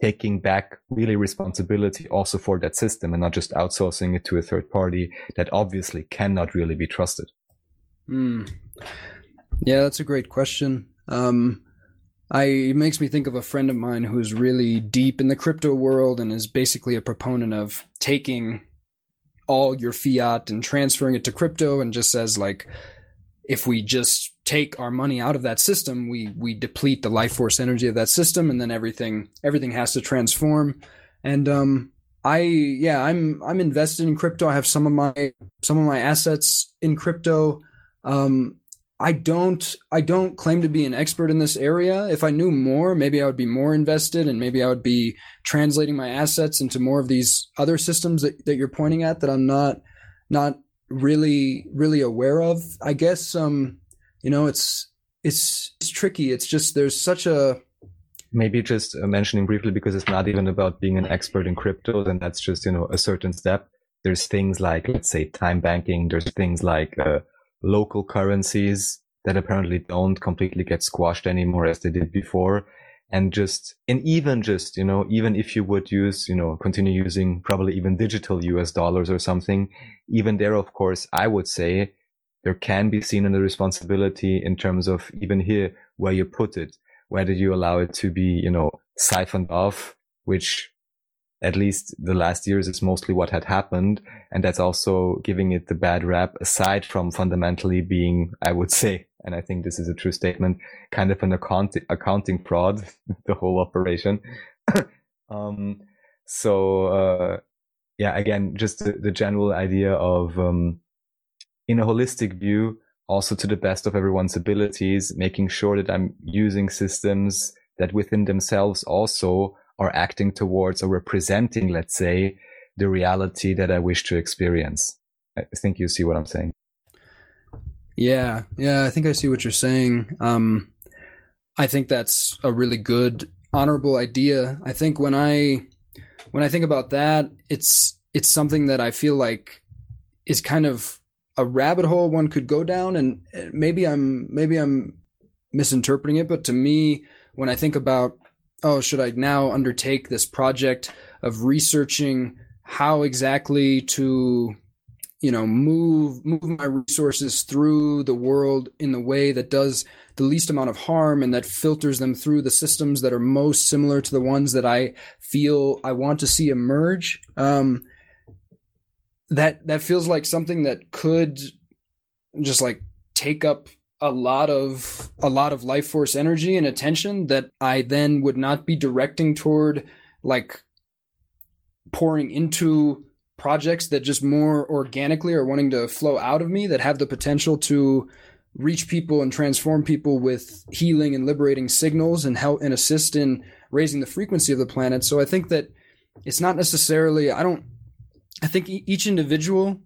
taking back really responsibility also for that system and not just outsourcing it to a third party that obviously cannot really be trusted? Mm. Yeah, that's a great question. Um, I it makes me think of a friend of mine who's really deep in the crypto world and is basically a proponent of taking all your fiat and transferring it to crypto and just says like if we just take our money out of that system, we we deplete the life force energy of that system, and then everything everything has to transform. And um, I yeah, I'm I'm invested in crypto. I have some of my some of my assets in crypto. Um, I don't I don't claim to be an expert in this area. If I knew more, maybe I would be more invested and maybe I would be translating my assets into more of these other systems that, that you're pointing at that I'm not not really really aware of. I guess um you know it's it's it's tricky. It's just there's such a maybe just uh, mentioning briefly because it's not even about being an expert in crypto and that's just you know a certain step. There's things like let's say time banking. There's things like uh, local currencies that apparently don't completely get squashed anymore as they did before. And just and even just you know even if you would use you know continue using probably even digital us dollars or something even there of course i would say there can be seen in the responsibility in terms of even here where you put it whether you allow it to be you know siphoned off which at least the last years is mostly what had happened and that's also giving it the bad rap aside from fundamentally being i would say and I think this is a true statement, kind of an account- accounting fraud, <laughs> the whole operation. <coughs> um, so, uh, yeah, again, just the, the general idea of, um, in a holistic view, also to the best of everyone's abilities, making sure that I'm using systems that within themselves also are acting towards or representing, let's say, the reality that I wish to experience. I think you see what I'm saying. Yeah, yeah, I think I see what you're saying. Um, I think that's a really good, honorable idea. I think when I when I think about that, it's it's something that I feel like is kind of a rabbit hole one could go down, and maybe I'm maybe I'm misinterpreting it, but to me, when I think about oh, should I now undertake this project of researching how exactly to you know move move my resources through the world in the way that does the least amount of harm and that filters them through the systems that are most similar to the ones that I feel I want to see emerge um, that that feels like something that could just like take up a lot of a lot of life force energy and attention that I then would not be directing toward like pouring into projects that just more organically are wanting to flow out of me that have the potential to reach people and transform people with healing and liberating signals and help and assist in raising the frequency of the planet. So I think that it's not necessarily I don't I think each individual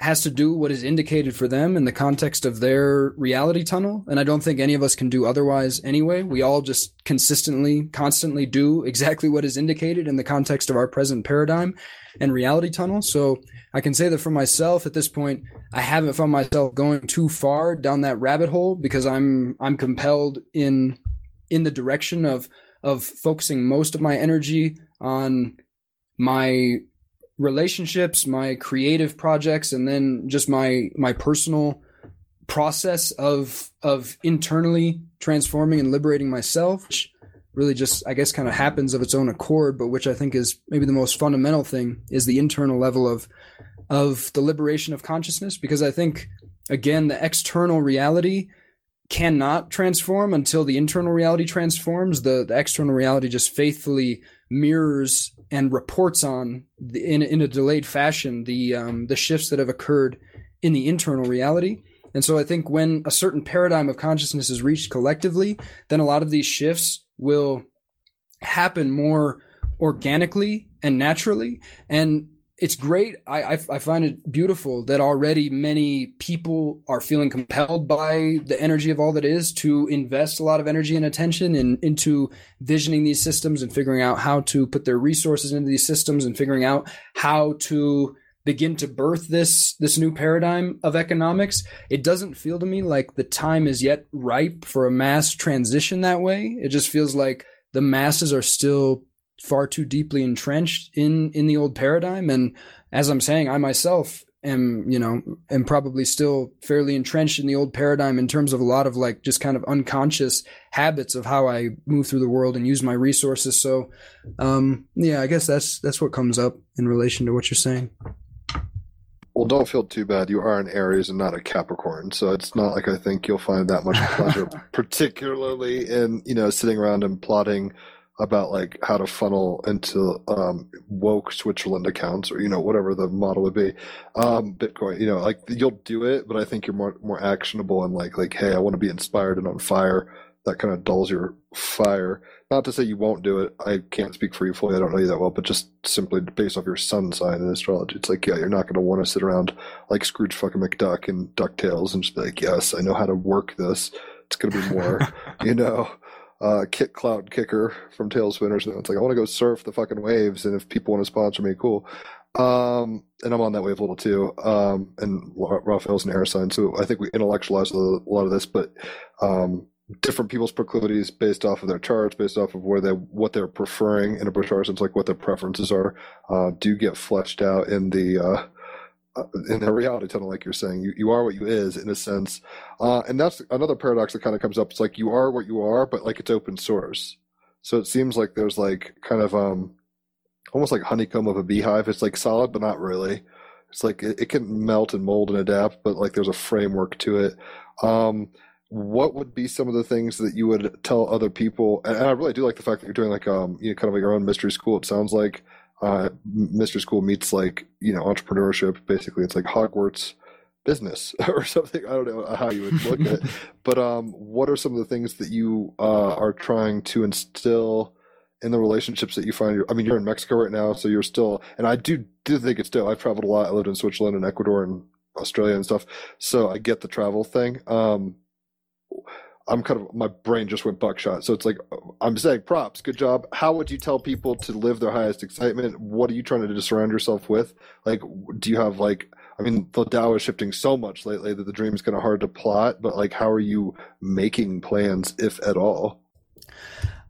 has to do what is indicated for them in the context of their reality tunnel. And I don't think any of us can do otherwise anyway. We all just consistently, constantly do exactly what is indicated in the context of our present paradigm and reality tunnel. So I can say that for myself at this point, I haven't found myself going too far down that rabbit hole because I'm, I'm compelled in, in the direction of, of focusing most of my energy on my relationships, my creative projects, and then just my my personal process of of internally transforming and liberating myself, which really just I guess kind of happens of its own accord, but which I think is maybe the most fundamental thing is the internal level of of the liberation of consciousness. Because I think again the external reality cannot transform until the internal reality transforms. The, the external reality just faithfully mirrors and reports on the, in in a delayed fashion the um, the shifts that have occurred in the internal reality. And so I think when a certain paradigm of consciousness is reached collectively, then a lot of these shifts will happen more organically and naturally. And it's great. I, I, I find it beautiful that already many people are feeling compelled by the energy of all that is to invest a lot of energy and attention in, into visioning these systems and figuring out how to put their resources into these systems and figuring out how to begin to birth this this new paradigm of economics. It doesn't feel to me like the time is yet ripe for a mass transition that way. It just feels like the masses are still far too deeply entrenched in in the old paradigm. And as i'm saying i myself am you know am probably still fairly entrenched in the old paradigm in terms of a lot of like just kind of unconscious habits of how i move through the world and use my resources. So um yeah i guess that's that's what comes up in relation to what you're saying. Well, don't feel too bad. You are an Aries and not a Capricorn, so it's not like I think you'll find that much pleasure, <laughs> particularly in you know sitting around and plotting about like how to funnel into um, woke Switzerland accounts or you know whatever the model would be, um, Bitcoin. You know, like you'll do it, but I think you're more more actionable and like like hey, I want to be inspired and on fire. That kind of dulls your fire. Not to say you won't do it. I can't speak for you fully. I don't know you that well, but just simply based off your sun sign in astrology, it's like yeah, you're not going to want to sit around like Scrooge fucking McDuck and Ducktales and just be like, yes, I know how to work this. It's going to be more, <laughs> you know uh, Kit Cloudkicker from TaleSpinners. And it's like, I want to go surf the fucking waves, and if people want to sponsor me, cool. Um, and I'm on that wave a little too. Um, and Raphael's an air sign, so I think we intellectualize a lot of this, but um, different people's proclivities based off of their charts, based off of where they what they're preferring in a chart, like what their preferences are, uh, do get fleshed out in the uh, in the reality tunnel, like you're saying, you, you are what you is in a sense. Uh, and that's another paradox that kind of comes up. It's like you are what you are, but like it's open source. So it seems like there's like kind of um almost like honeycomb of a beehive. It's like solid, but not really. It's like it, it can melt and mold and adapt, but like there's a framework to it. Um, what would be some of the things that you would tell other people? And, and I really do like the fact that you're doing like um you know kind of like your own mystery school. It sounds like uh, Mystery School meets like you know entrepreneurship. Basically, it's like Hogwarts business <laughs> or something. I don't know how you would look at it, <laughs> but um, what are some of the things that you uh, are trying to instill in the relationships that you find? I mean, you're in Mexico right now, so you're still, and I do do think it's still. I've traveled a lot. I lived in Switzerland and Ecuador and Australia and stuff, so I get the travel thing. Um, I'm kind of my brain just went buckshot. So it's like I'm saying props, good job. How would you tell people to live their highest excitement? What are you trying to surround yourself with? Like, do you have like? I mean, the Tao is shifting so much lately that the dream is kind of hard to plot. But like, how are you making plans, if at all?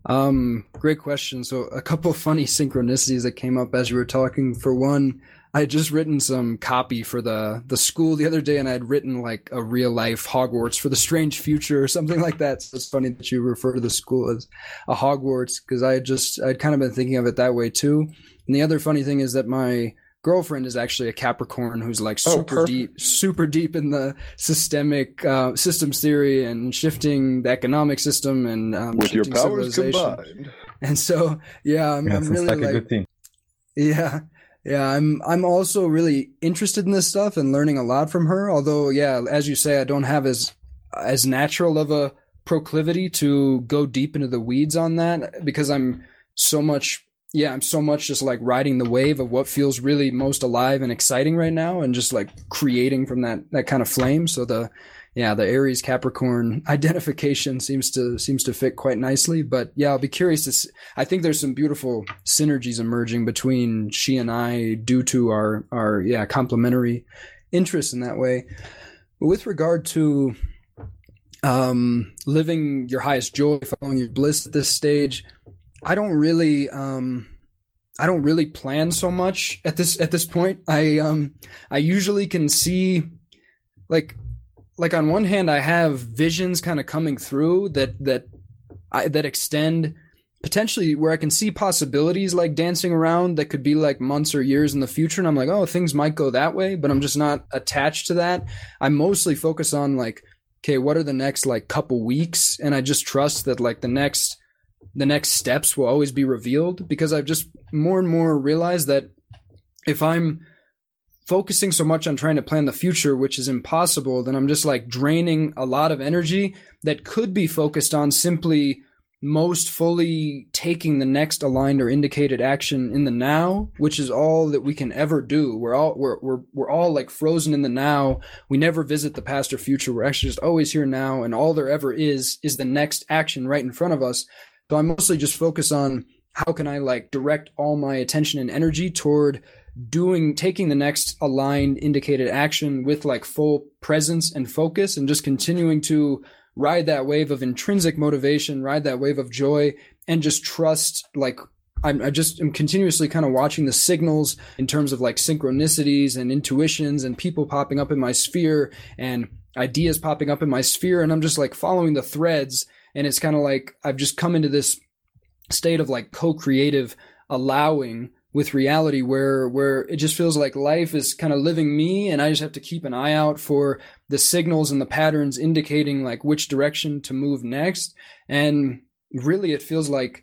Um, great question. So a couple funny synchronicities that came up as you were talking. For one, I had just written some copy for the the school the other day, and I had written like a real life Hogwarts for the Strange Future or something like that. So it's funny that you refer to the school as a Hogwarts because I had just I'd kind of been thinking of it that way too. And the other funny thing is that my girlfriend is actually a Capricorn who's like oh, super oh, deep, super deep in the systemic uh, systems theory and shifting the economic system and um, with your powers combined. And so, yeah, I'm, I'm really like Yeah. Yeah, I'm I'm also really interested in this stuff and learning a lot from her. Although, yeah, as you say, I don't have as as natural of a proclivity to go deep into the weeds on that because I'm so much yeah, I'm so much just like riding the wave of what feels really most alive and exciting right now and just like creating from that that kind of flame. So the yeah, the Aries Capricorn <laughs> identification seems to seems to fit quite nicely. But yeah, I'll be curious to. See, I think there's some beautiful synergies emerging between she and I due to our our yeah complementary interests in that way. But with regard to um, living your highest joy, following your bliss at this stage, I don't really. Um, I don't really plan so much at this at this point. I um I usually can see like like on one hand I have visions kind of coming through that that I, that extend potentially where I can see possibilities like dancing around that could be like months or years in the future and I'm like oh things might go that way but I'm just not attached to that. I mostly focus on like okay what are the next like couple weeks and I just trust that like the next the next steps will always be revealed because I've just more and more realized that if I'm focusing so much on trying to plan the future, which is impossible, then I'm just like draining a lot of energy that could be focused on simply most fully taking the next aligned or indicated action in the now, which is all that we can ever do. We're all we're we're we're all like frozen in the now. We never visit the past or future. We're actually just always here now, and all there ever is is the next action right in front of us. So I mostly just focus on how can I like direct all my attention and energy toward doing taking the next aligned indicated action with like full presence and focus and just continuing to ride that wave of intrinsic motivation ride that wave of joy and just trust like I'm, I just am continuously kind of watching the signals in terms of like synchronicities and intuitions and people popping up in my sphere and ideas popping up in my sphere. And I'm just like following the threads. And it's kind of like I've just come into this state of like co creative allowing with reality where where it just feels like life is kind of living me and I just have to keep an eye out for the signals and the patterns indicating like which direction to move next and really it feels like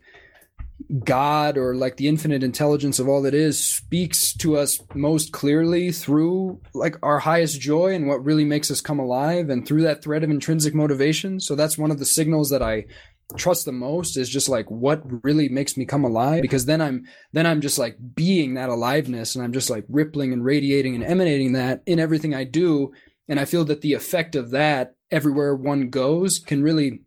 God or like the infinite intelligence of all that is speaks to us most clearly through like our highest joy and what really makes us come alive and through that thread of intrinsic motivation. So that's one of the signals that I trust the most is just like what really makes me come alive because then i'm then i'm just like being that aliveness and i'm just like rippling and radiating and emanating that in everything i do. And i feel that the effect of that everywhere one goes can really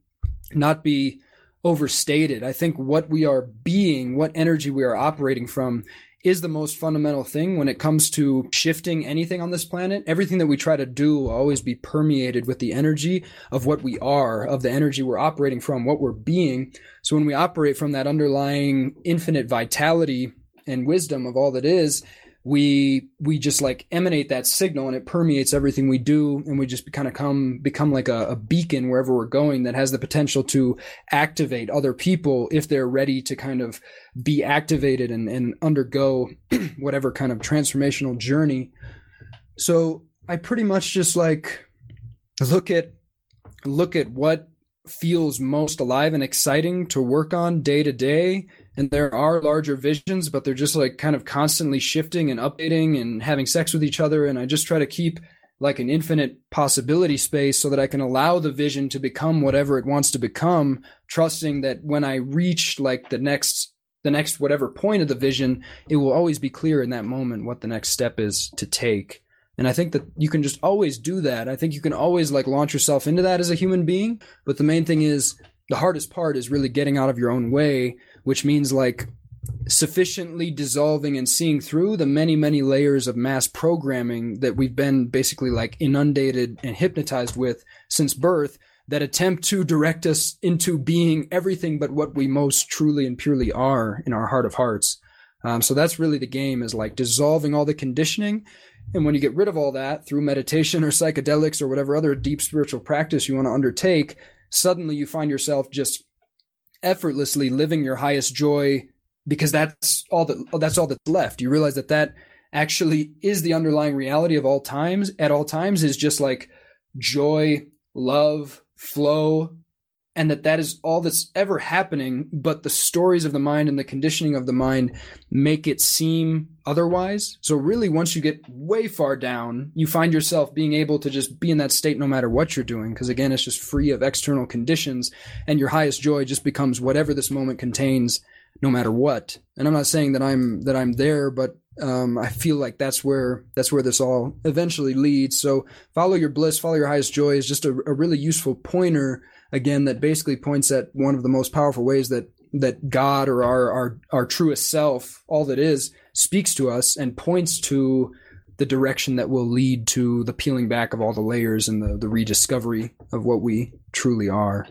not be overstated. I think what we are being what energy we are operating from is the most fundamental thing when it comes to shifting anything on this planet. Everything that we try to do will always be permeated with the energy of what we are, of the energy we're operating from, what we're being. So when we operate from that underlying infinite vitality and wisdom of all that is, we we just like emanate that signal and it permeates everything we do and we just kind of come become like a, a, beacon wherever we're going that has the potential to activate other people if they're ready to kind of be activated and, and undergo <clears throat> whatever kind of transformational journey. So i pretty much just like look at look at what feels most alive and exciting to work on day to day and there are larger visions, but they're just like kind of constantly shifting and updating and having sex with each other. And I just try to keep like an infinite possibility space so that I can allow the vision to become whatever it wants to become, trusting that when I reach like the next the next whatever point of the vision, it will always be clear in that moment what the next step is to take. And I think that you can just always do that. I think you can always like launch yourself into that as a human being. But the main thing is the hardest part is really getting out of your own way which means like sufficiently dissolving and seeing through the many many layers of mass programming that we've been basically like inundated and hypnotized with since birth that attempt to direct us into being everything but what we most truly and purely are in our heart of hearts. Um, so that's really the game is like dissolving all the conditioning. And when you get rid of all that through meditation or psychedelics or whatever other deep spiritual practice you want to undertake suddenly you find yourself just effortlessly living your highest joy because that's all that that's all that's left. You realize that that actually is the underlying reality of all times at all times is just like joy love flow and that that is all that's ever happening but the stories of the mind and the conditioning of the mind make it seem otherwise so really once you get way far down you find yourself being able to just be in that state no matter what you're doing because again it's just free of external conditions and your highest joy just becomes whatever this moment contains no matter what and i'm not saying that i'm that i'm there but um, I feel like that's where that's where this all eventually leads. So follow your bliss, follow your highest joy is just a, a really useful pointer again that basically points at one of the most powerful ways that that God or our our our truest self, all that is, speaks to us and points to the direction that will lead to the peeling back of all the layers and the, the rediscovery of what we truly are.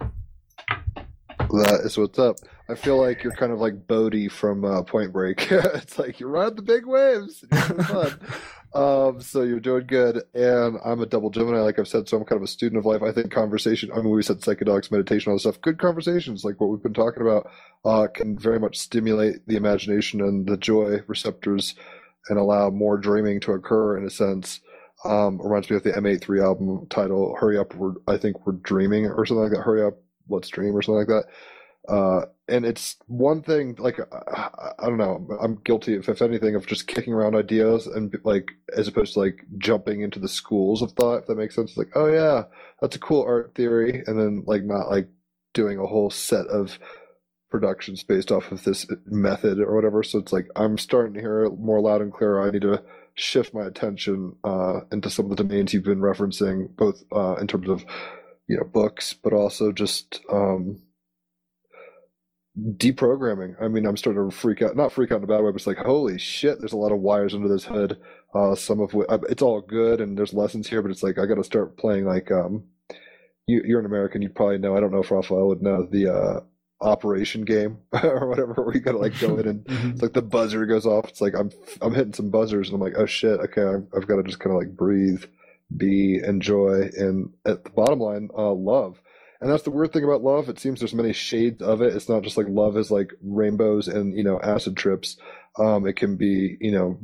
That is what's up. I feel like you're kind of like Bodhi from uh, Point Break. <laughs> it's like you ride the big waves. <laughs> um, so you're doing good. And I'm a double Gemini, like I've said, so I'm kind of a student of life. I think conversation, I mean, we said psychedelics, meditation, all this stuff. Good conversations, like what we've been talking about, uh, can very much stimulate the imagination and the joy receptors and allow more dreaming to occur in a sense. Um, reminds me of the M83 album title, Hurry Up, we're, I think we're dreaming or something like that. Hurry Up, let's dream or something like that. Uh, and it's one thing like I, I don't know i'm guilty if, if anything of just kicking around ideas and like as opposed to like jumping into the schools of thought if that makes sense. It's like oh yeah that's a cool art theory and then like not like doing a whole set of productions based off of this method or whatever. So it's like i'm starting to hear it more loud and clear. I need to shift my attention uh, into some of the domains you've been referencing both uh, in terms of you know books but also just um, deprogramming. I mean, I'm starting to freak out, not freak out in a bad way, but it's like, holy shit, there's a lot of wires under this head. Uh, some of which, it's all good and there's lessons here, but it's like, I got to start playing like, um, you, you're an American, you probably know, I don't know if Raphael would know the, uh, operation game <laughs> or whatever where you gotta like go in and <laughs> mm-hmm. it's like the buzzer goes off it's like i'm i'm hitting some buzzers and i'm like oh shit okay i've, I've got to just kind of like breathe be enjoy and at the bottom line uh love and that's the weird thing about love. It seems there's many shades of it. It's not just like love is like rainbows and you know acid trips. Um, it can be you know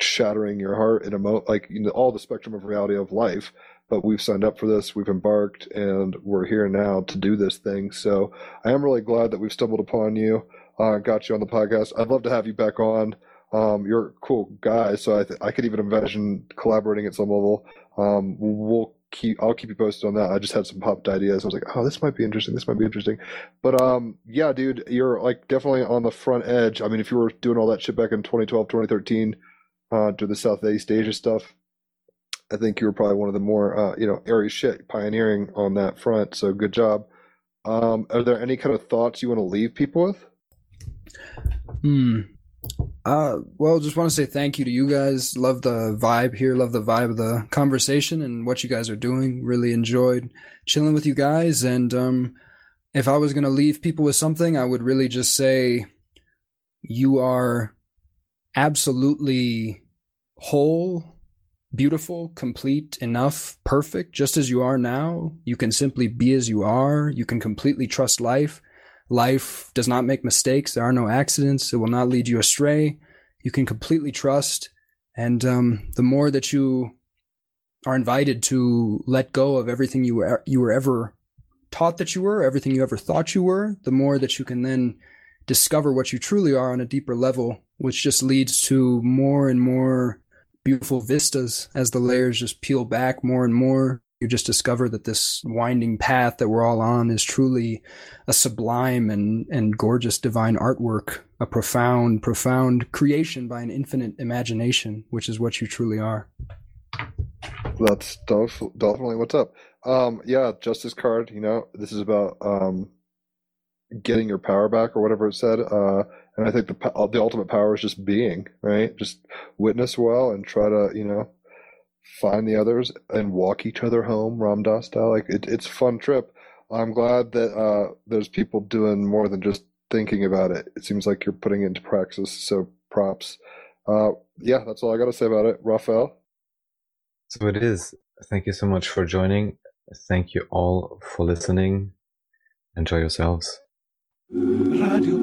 shattering your heart in a mo like you know all the spectrum of reality of life. But we've signed up for this. We've embarked, and we're here now to do this thing. So I am really glad that we've stumbled upon you. Uh, got you on the podcast. I'd love to have you back on. Um, you're a cool guy, so I, th- I could even imagine collaborating at some level. Um, we'll keep I'll keep you posted on that. I just had some popped ideas. I was like, oh, this might be interesting. This might be interesting. But um, yeah, dude, you're like definitely on the front edge. I mean, if you were doing all that shit back in 2012, 2013, uh, to the Southeast Asia stuff, I think you were probably one of the more uh, you know, airy shit pioneering on that front. So good job. Um, are there any kind of thoughts you want to leave people with? Hmm. Uh, well, just want to say thank you to you guys. Love the vibe here. Love the vibe of the conversation and what you guys are doing. Really enjoyed chilling with you guys. And um, if I was going to leave people with something, I would really just say you are absolutely whole, beautiful, complete, enough, perfect, just as you are now. You can simply be as you are. You can completely trust life. Life does not make mistakes. There are no accidents. It will not lead you astray. You can completely trust. And um, the more that you are invited to let go of everything you were, you were ever taught that you were, everything you ever thought you were, the more that you can then discover what you truly are on a deeper level, which just leads to more and more beautiful vistas as the layers just peel back more and more you just discover that this winding path that we're all on is truly a sublime and, and gorgeous divine artwork, a profound, profound creation by an infinite imagination, which is what you truly are. That's definitely what's up. Um, yeah, justice card. You know, this is about um, getting your power back, or whatever it said. Uh, and I think the the ultimate power is just being right. Just witness well and try to you know find the others and walk each other home, Ram Dass style. Like it, it's a fun trip. I'm glad that uh, there's people doing more than just thinking about it. It seems like you're putting it into praxis. So props. Uh, yeah, that's all I got to say about it. Raphael. So it is. Thank you so much for joining. Thank you all for listening. Enjoy yourselves. Radio